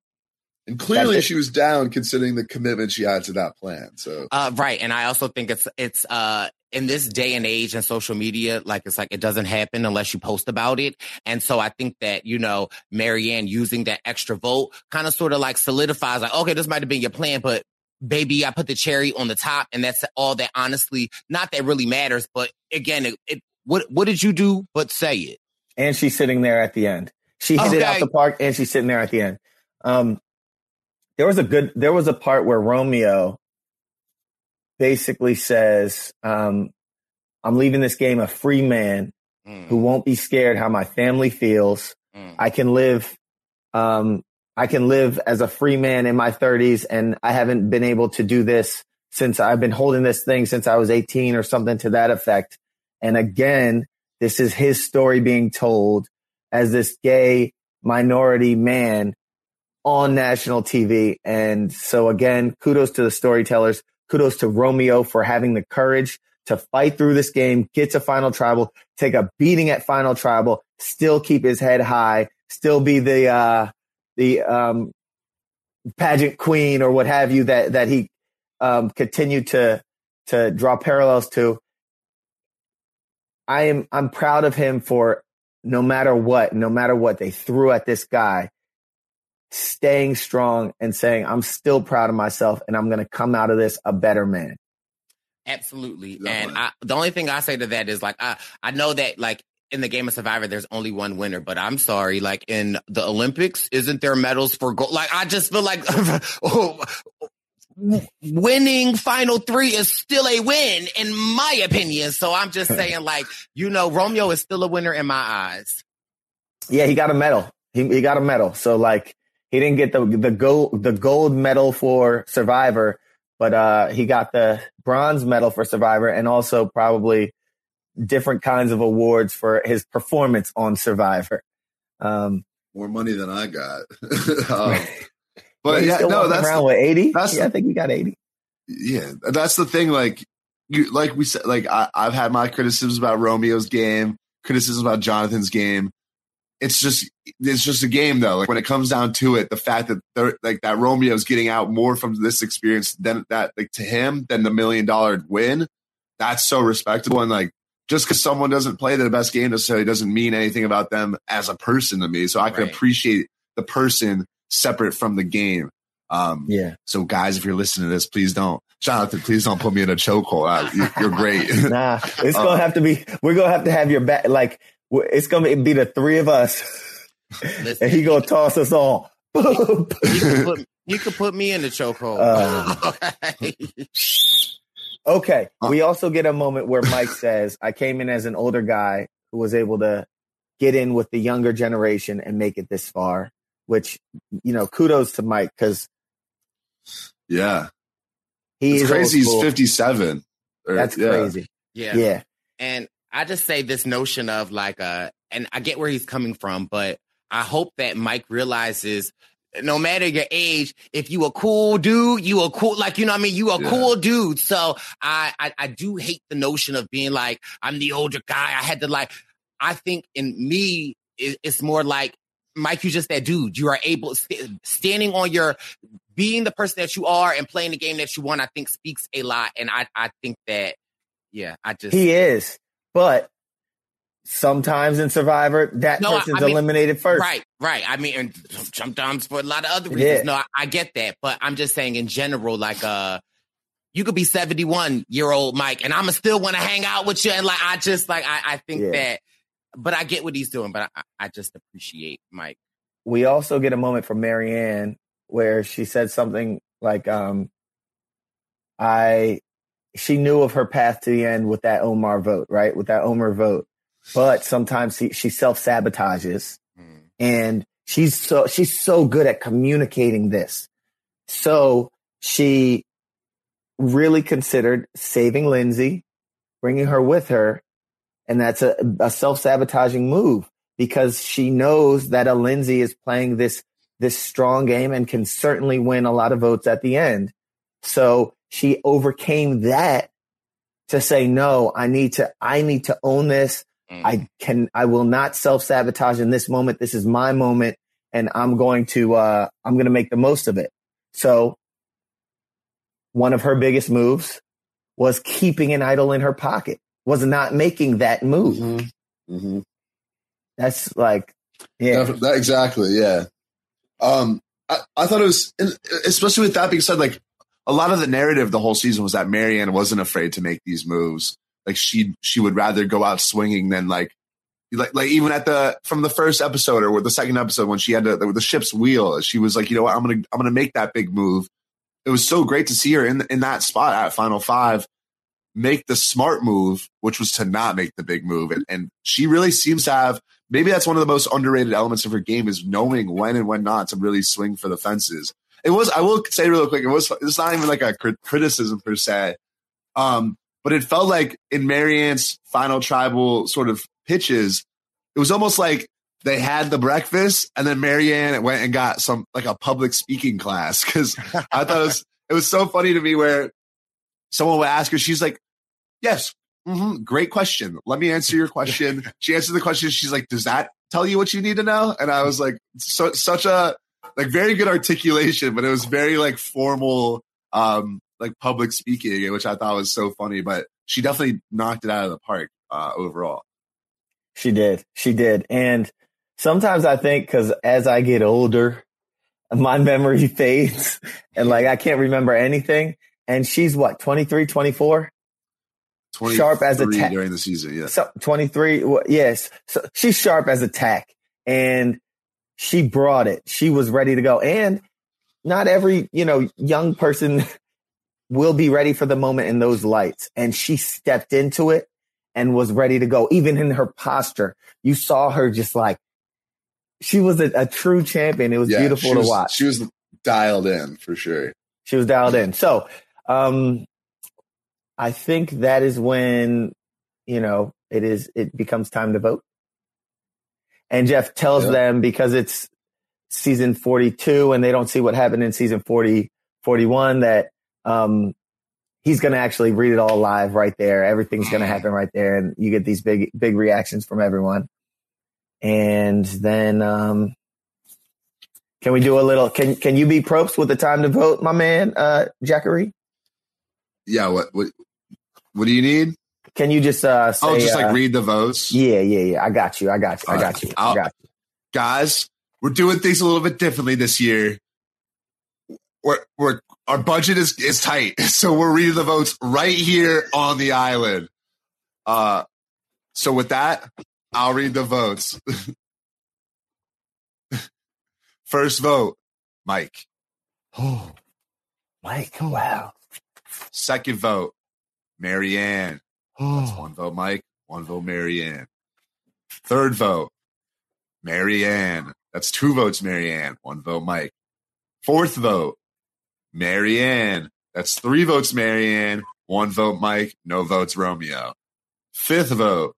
and clearly she was down considering the commitment she had to that plan. So, uh, right. And I also think it's, it's, uh, in this day and age and social media, like it's like it doesn't happen unless you post about it. And so I think that, you know, Maryanne using that extra vote kind of sort of like solidifies like, okay, this might have been your plan, but baby, I put the cherry on the top. And that's all that honestly, not that really matters. But again, it, it what, what did you do but say it? And she's sitting there at the end. She hit okay. it out the park and she's sitting there at the end. Um, there was a good, there was a part where Romeo basically says, um, I'm leaving this game a free man mm. who won't be scared how my family feels. Mm. I can live, um, I can live as a free man in my 30s, and I haven't been able to do this since I've been holding this thing since I was 18 or something to that effect. And again, this is his story being told as this gay minority man on national TV. And so again, kudos to the storytellers Kudos to Romeo for having the courage to fight through this game, get to final tribal, take a beating at final tribal, still keep his head high, still be the, uh, the, um, pageant queen or what have you that, that he, um, continued to, to draw parallels to. I am, I'm proud of him for no matter what, no matter what they threw at this guy, staying strong and saying, I'm still proud of myself and I'm going to come out of this a better man. Absolutely. And I, the only thing I say to that is like, I, I know that like in the game of Survivor, there's only one winner, but I'm sorry, like in the Olympics, isn't there medals for gold? Like, I just feel like winning final three is still a win in my opinion. So I'm just saying like, you know, Romeo is still a winner in my eyes. Yeah, he got a medal. He, he got a medal. So like, he didn't get the the gold the gold medal for Survivor, but uh, he got the bronze medal for Survivor, and also probably different kinds of awards for his performance on Survivor. Um, More money than I got. um, but yeah, no, that's around the, with eighty. yeah, the, I think he got eighty. Yeah, that's the thing. Like you, like we said, like I, I've had my criticisms about Romeo's game, criticisms about Jonathan's game it's just it's just a game though. Like when it comes down to it, the fact that like that Romeo's getting out more from this experience than that like to him than the million dollar win, that's so respectable. And like just because someone doesn't play the best game necessarily doesn't mean anything about them as a person to me. So I can right. appreciate the person separate from the game. Um, yeah. So guys, if you're listening to this, please don't. Jonathan, please don't put me in a chokehold. Uh, you're great. nah, it's gonna have to be. We're gonna have to have your back. Like it's gonna be the three of us, and he gonna toss us all. you, can put, you can put me in the chokehold. Uh, okay. We also get a moment where Mike says, "I came in as an older guy who was able to get in with the younger generation and make it this far." Which you know, kudos to Mike because Yeah. He it's is crazy. He's 57. Or- That's yeah. crazy. Yeah. Yeah. And I just say this notion of like uh and I get where he's coming from, but I hope that Mike realizes no matter your age, if you a cool dude, you a cool like you know what I mean, you a Yeah. cool dude. So I, I I do hate the notion of being like I'm the older guy. I had to like I think in me it, it's more like Mike, you just that dude. You are able st- standing on your being the person that you are and playing the game that you want. I think speaks a lot, and I I think that yeah, I just He is, but sometimes in Survivor, that No, person's I mean, eliminated first. Right, right. I mean, and sometimes for a lot of other reasons. Yeah. No, I, I get that, but I'm just saying in general, like uh, you could be 71 year old Mike, and I'ma still want to hang out with you, and like I just like I, I think Yeah. that, but I get what he's doing, but I, I just appreciate Mike. we also get a moment from Maryanne where she said something like, um, I, she knew of her path to the end with that Omar vote, right? With that Omar vote. But sometimes she, she self sabotages hmm. and she's so, she's so good at communicating this. So she really considered saving Lindsay, bringing her with her. And that's a, a self sabotaging move because she knows that a Lindsay is playing this this strong game and can certainly win a lot of votes at the end. So she overcame that to say, no, I need to, I need to own this. I can, I will not self sabotage in this moment. This is my moment and I'm going to, uh, I'm going to make the most of it. So one of her biggest moves was keeping an idol in her pocket, was not making that move. Mm-hmm. That's like, yeah. Def- that, exactly. Yeah. Um, I, I thought it was, especially with that being said, like a lot of the narrative the whole season was that Maryanne wasn't afraid to make these moves. Like she, she would rather go out swinging than like, like, like even at the from the first episode or the second episode when she had to, the, ship's wheel, she was like, you know what, I'm gonna, I'm gonna make that big move. It was so great to see her in in that spot at Final Five make the smart move, which was to not make the big move. And, and she really seems to have maybe that's one of the most underrated elements of her game is knowing when and when not to really swing for the fences. It was, I will say real quick, it was, it's not even like a crit- criticism per se. Um, but it felt like in Maryanne's final tribal sort of pitches, it was almost like they had the breakfast and then Maryanne went and got some like a public speaking class. Cause I thought it was, it was so funny to me where someone would ask her, she's like, yes, hmm great question. Let me answer your question. she answered the question. She's like, does that tell you what you need to know? And I was like, so, such a, like very good articulation, but it was very like formal, um, like public speaking, which I thought was so funny, but she definitely knocked it out of the park, uh, overall. She did. She did. And sometimes I think because as I get older, my memory fades and like I can't remember anything. And she's what, 23, 24? Sharp as a 23 tack. during the season. Yeah. So 23. wha- Yes. So she's sharp as a tack and she brought it. She was ready to go. And not every, you know, young person will be ready for the moment in those lights. And she stepped into it and was ready to go. Even in her posture, you saw her just like, she was a, a true champion. It was Yeah, beautiful to was- watch. She was dialed in for sure. She was dialed in. So, um, I think that is when, you know, it is, it becomes time to vote. And Jeff tells Yeah. them because it's season 42 and they don't see what happened in season 40, 41 that, um, he's going to actually read it all live right there. Everything's going to happen right there. And you get these big, big reactions from everyone. And then, um, can we do a little, can, can you be props with the time to vote, my man, uh, Jackery? Yeah. What, what, what do you need? Can you just, uh, say, oh, just like uh, read the votes. Yeah, yeah, yeah. I got you. I got you. I got you. I got you. guys, we're doing things a little bit differently this year. We're, we're, our budget is, is tight. So we're reading the votes right here on the island. Uh, so with that, I'll read the votes. First vote, Mike. Oh, Mike. Wow. Second vote, Maryanne. That's oh. one vote, Mike. One vote, Maryanne. Third vote, Maryanne. That's two votes, Maryanne. One vote, Mike. Fourth vote, Maryanne. That's three votes, Maryanne. One vote, Mike. No votes, Romeo. Fifth vote,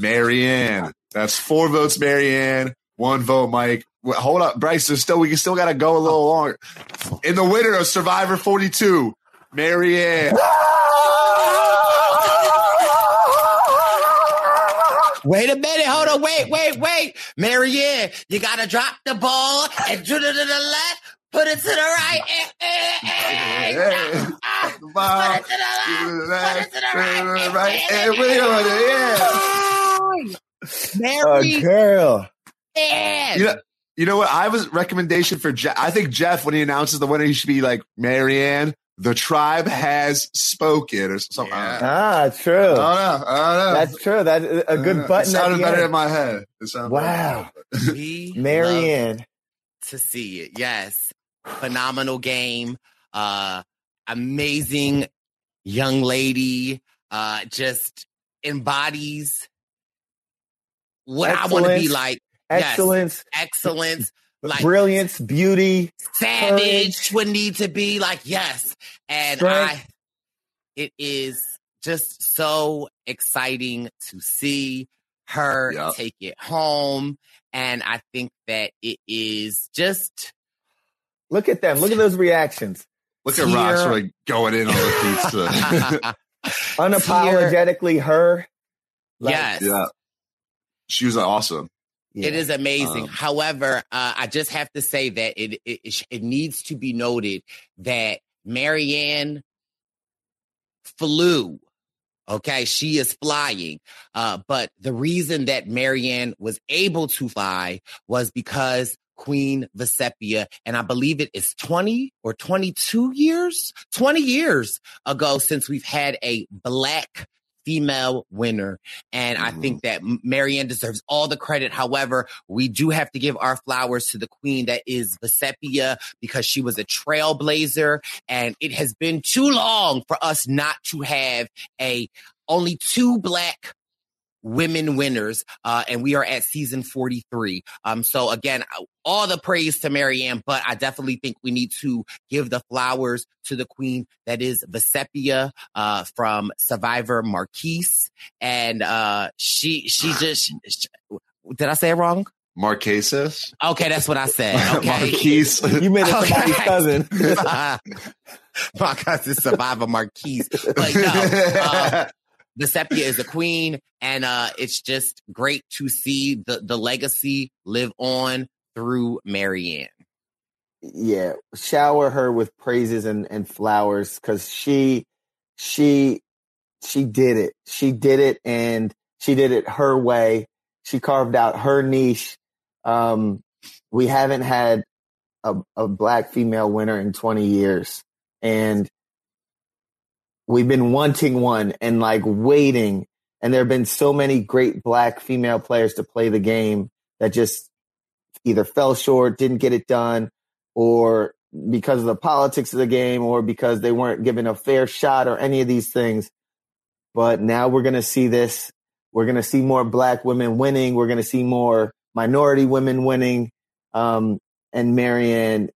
Maryanne. That's four votes, Maryanne. One vote, Mike. Hold up, Bryce. There's still we still got to go a little longer. In the winner of Survivor 42, Maryanne. Wait a minute. Hold on. Wait, wait, wait. Maryanne, you got to drop the ball and do it to the left. Put it to the right. Eh, eh, eh. Ah, Put it to the left. Put it to the right. Hey, wait a minute, yeah. Mary. A girl. Ann. You know, you know what? I have a recommendation for Jeff. I think Jeff, when he announces the winner, he should be like, Maryanne, the tribe has spoken or something. Ah, true. I don't know. I don't know. That's true. That's a good button. at sounded better end. in my head. It sounded Wow. We Maryanne. to see it. Yes. Phenomenal game. Uh amazing young lady. Uh just embodies what I want to be like. Excellence. Yes. Excellence. Like Brilliance, beauty, savage would need to be like yes. And Strength. I it is just so exciting to see her Yep. take it home. And I think that it is just Look at them. Look at those reactions. Look at Ross Tear- really going in on the pizza. Unapologetically her. Like, yes. yeah. She was awesome. It is amazing. Um, However, uh, I just have to say that it, it it it needs to be noted that Maryanne flew. Okay, she is flying. Uh, but the reason that Maryanne was able to fly was because Queen Vecepia, and I believe it is 20 or 22 years, 20 years ago since we've had a black female winner. And I mm-hmm. think that Maryanne deserves all the credit. However, we do have to give our flowers to the queen that is Vecepia because she was a trailblazer. And it has been too long for us not to have a only two black women winners, uh, and we are at season 43. Um, so again, all the praise to Maryanne, but I definitely think we need to give the flowers to the queen that is Vecepia, uh, from Survivor Marquise. And, uh, she, she just, did I say it wrong? Marquesas? Okay, that's what I said. Okay. Marquise. You made it somebody's cousin. My cousin Survivor Marquise. But no, uh, Vecepia is a queen, and uh, it's just great to see the, the legacy live on through Maryanne. yeah shower her with praises and, and flowers because she she she did it. She did it and she did it her way. She carved out her niche. Um we haven't had a, a black female winner in 20 years and we've been wanting one and like waiting and there have been so many great black female players to play the game that just either fell short, didn't get it done, or because of the politics of the game, or because they weren't given a fair shot, or any of these things. But now we're going to see this. We're going to see more black women winning. We're going to see more minority women winning. Um, and Maryanne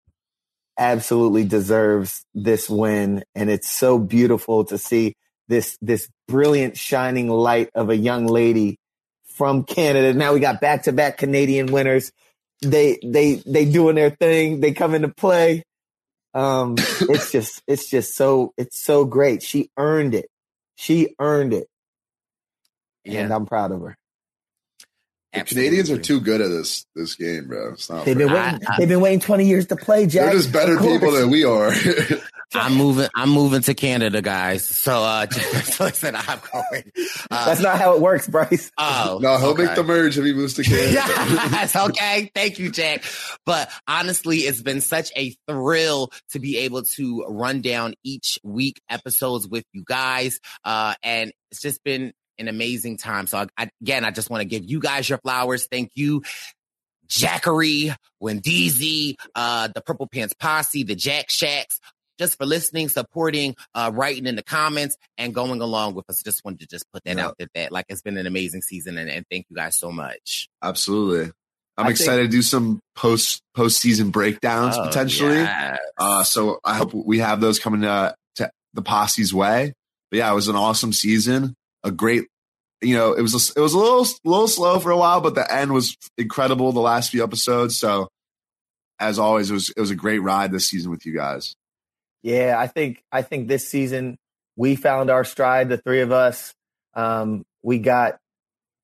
absolutely deserves this win. And it's so beautiful to see this, this brilliant shining light of a young lady from Canada. Now we got back to back Canadian winners. They, they, they doing their thing. They come into play. Um, it's just, it's just so, it's so great. She earned it. She earned it. And I'm proud of her. The Canadians are too good at this this game, bro. It's not They've been fair. waiting, they've been waiting 20 years to play, Jack. They're just better people than we are. I'm moving. I'm moving to Canada, guys. So, uh, just listen, I'm going. Uh, That's not how it works, Bryce. Oh, no, he'll okay. make the merge if he moves to Canada. yes, okay. Thank you, Jack. But honestly, it's been such a thrill to be able to run down each week episodes with you guys. Uh, and it's just been an amazing time. So I, I, again, I just want to give you guys your flowers. Thank you. Jackery, Wendeezy, uh, the Purple Pants Posse, the Jack Shacks, just for listening, supporting, uh, writing in the comments and going along with us. Just wanted to just put that Yeah. out there that like it's been an amazing season and, and thank you guys so much. Absolutely. I'm I excited think- to do some post postseason breakdowns Oh, potentially. yes. Uh, so I hope we have those coming uh, to the posse's way. But yeah, it was an awesome season. A great, you know, it was a, it was a little little slow for a while, but the end was incredible. The last few episodes. So as always, it was it was a great ride this season with you guys. Yeah, I think I think this season we found our stride. The three of us, um, we got,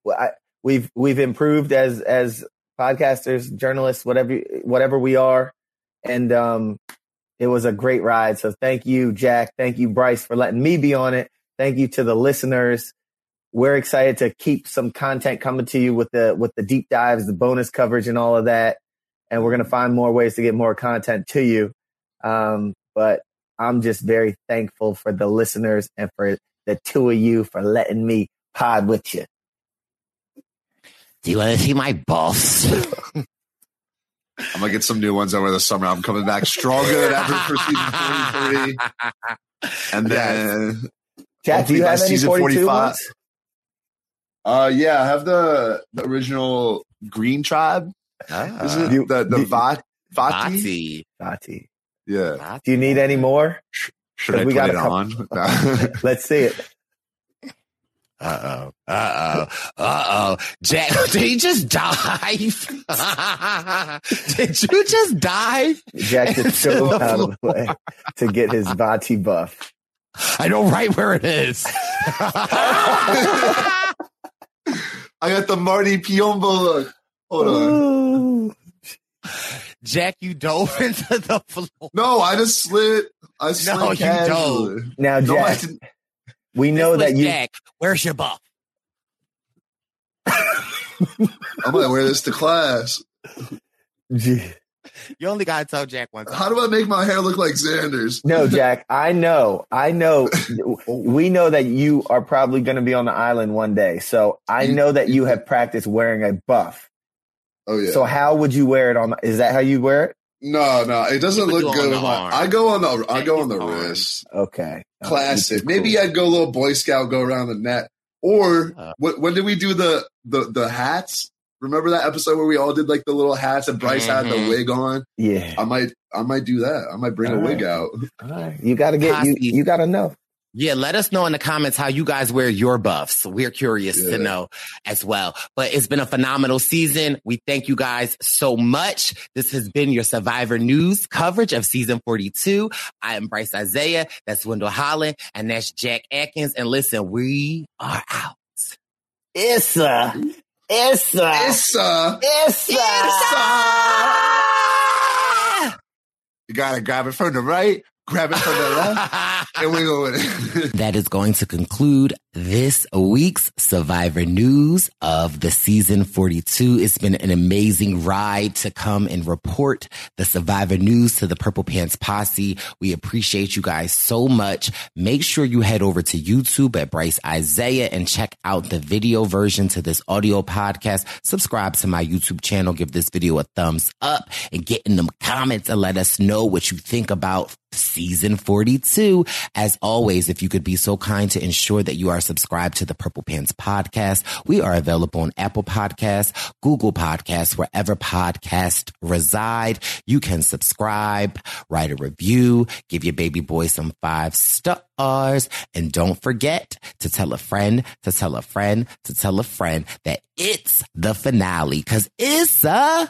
I, we've we've improved as as podcasters, journalists, whatever whatever we are, and um, it was a great ride. So thank you, Jack. Thank you, Bryce, for letting me be on it. Thank you to the listeners. We're excited to keep some content coming to you with the with the deep dives, the bonus coverage, and all of that. And we're gonna find more ways to get more content to you. Um, but I'm just very thankful for the listeners and for the two of you for letting me pod with you. Do you want to see my boss? I'm gonna get some new ones over the summer. I'm coming back stronger than ever for season 43. And then Jack, do you by have any season 42 ones? Uh, yeah, I have the the original Green Tribe. Is it You- the the you- Vati? Vati. Vati. Yeah. Do you need any more? Should I we put got it couple- on? Let's see it. Uh oh. Uh oh. Uh oh. Jack, did he just dive? did you just dive? Jack just into chose the out of the way to get his Vati buff. I know right where it is. I got the Marty Piombo look. Hold on. Jack, you dove into the floor. No, I just slid. I slid No, you casually. don't. Now, No, Jack, didn't. we know that you. Jack, where's your buff? I'm gonna wear this to class. Gee. You only gotta tell Jack once. How do I make my hair look like Xander's? No, Jack, I know. I know. We know that you are probably going to be on the island one day. So I know that you have practiced wearing a buff. Oh yeah. So how would you wear it on? The, is that how you wear it? no, no, it doesn't look do it on good the on my. I go on the. I go on the Arm. wrist. Okay. Classic. Maybe I'd go a little Boy Scout, go around the net. Or Uh. wh- when did we do the the the hats? Remember that episode where we all did like the little hats and Bryce had the Mhm. wig on? Yeah. I might I might do that. I might bring a All wig out. All right. You got to get you. Posse. You got to know. Yeah, let us know in the comments how you guys wear your buffs. We're curious Yeah. to know as well. But it's been a phenomenal season. We thank you guys so much. This has been your Survivor News coverage of season 42. I am Bryce Isaiah. That's Wendell Holland. And that's Jack Atkins. And listen, we are out. Issa. Issa. Issa, Issa. you gotta grab it from the right, grab it from the left, and we go with it. That is going to conclude this week's Survivor News of the season 42. It's been an amazing ride to come and report the Survivor News to the Purple Pants Posse. We appreciate you guys so much. Make sure you head over to YouTube at Bryce Isaiah and check out the video version to this audio podcast. Subscribe to my YouTube channel. Give this video a thumbs up and get in the comments and let us know what you think about season 42. As always, if you could be so kind to ensure that you are subscribed to the Purple Pants podcast, we are available on Apple Podcasts, Google Podcasts, wherever podcasts reside. You can subscribe, write a review, give your baby boy some five stars, and don't forget to tell a friend, to tell a friend, to tell a friend that it's the finale because it's a,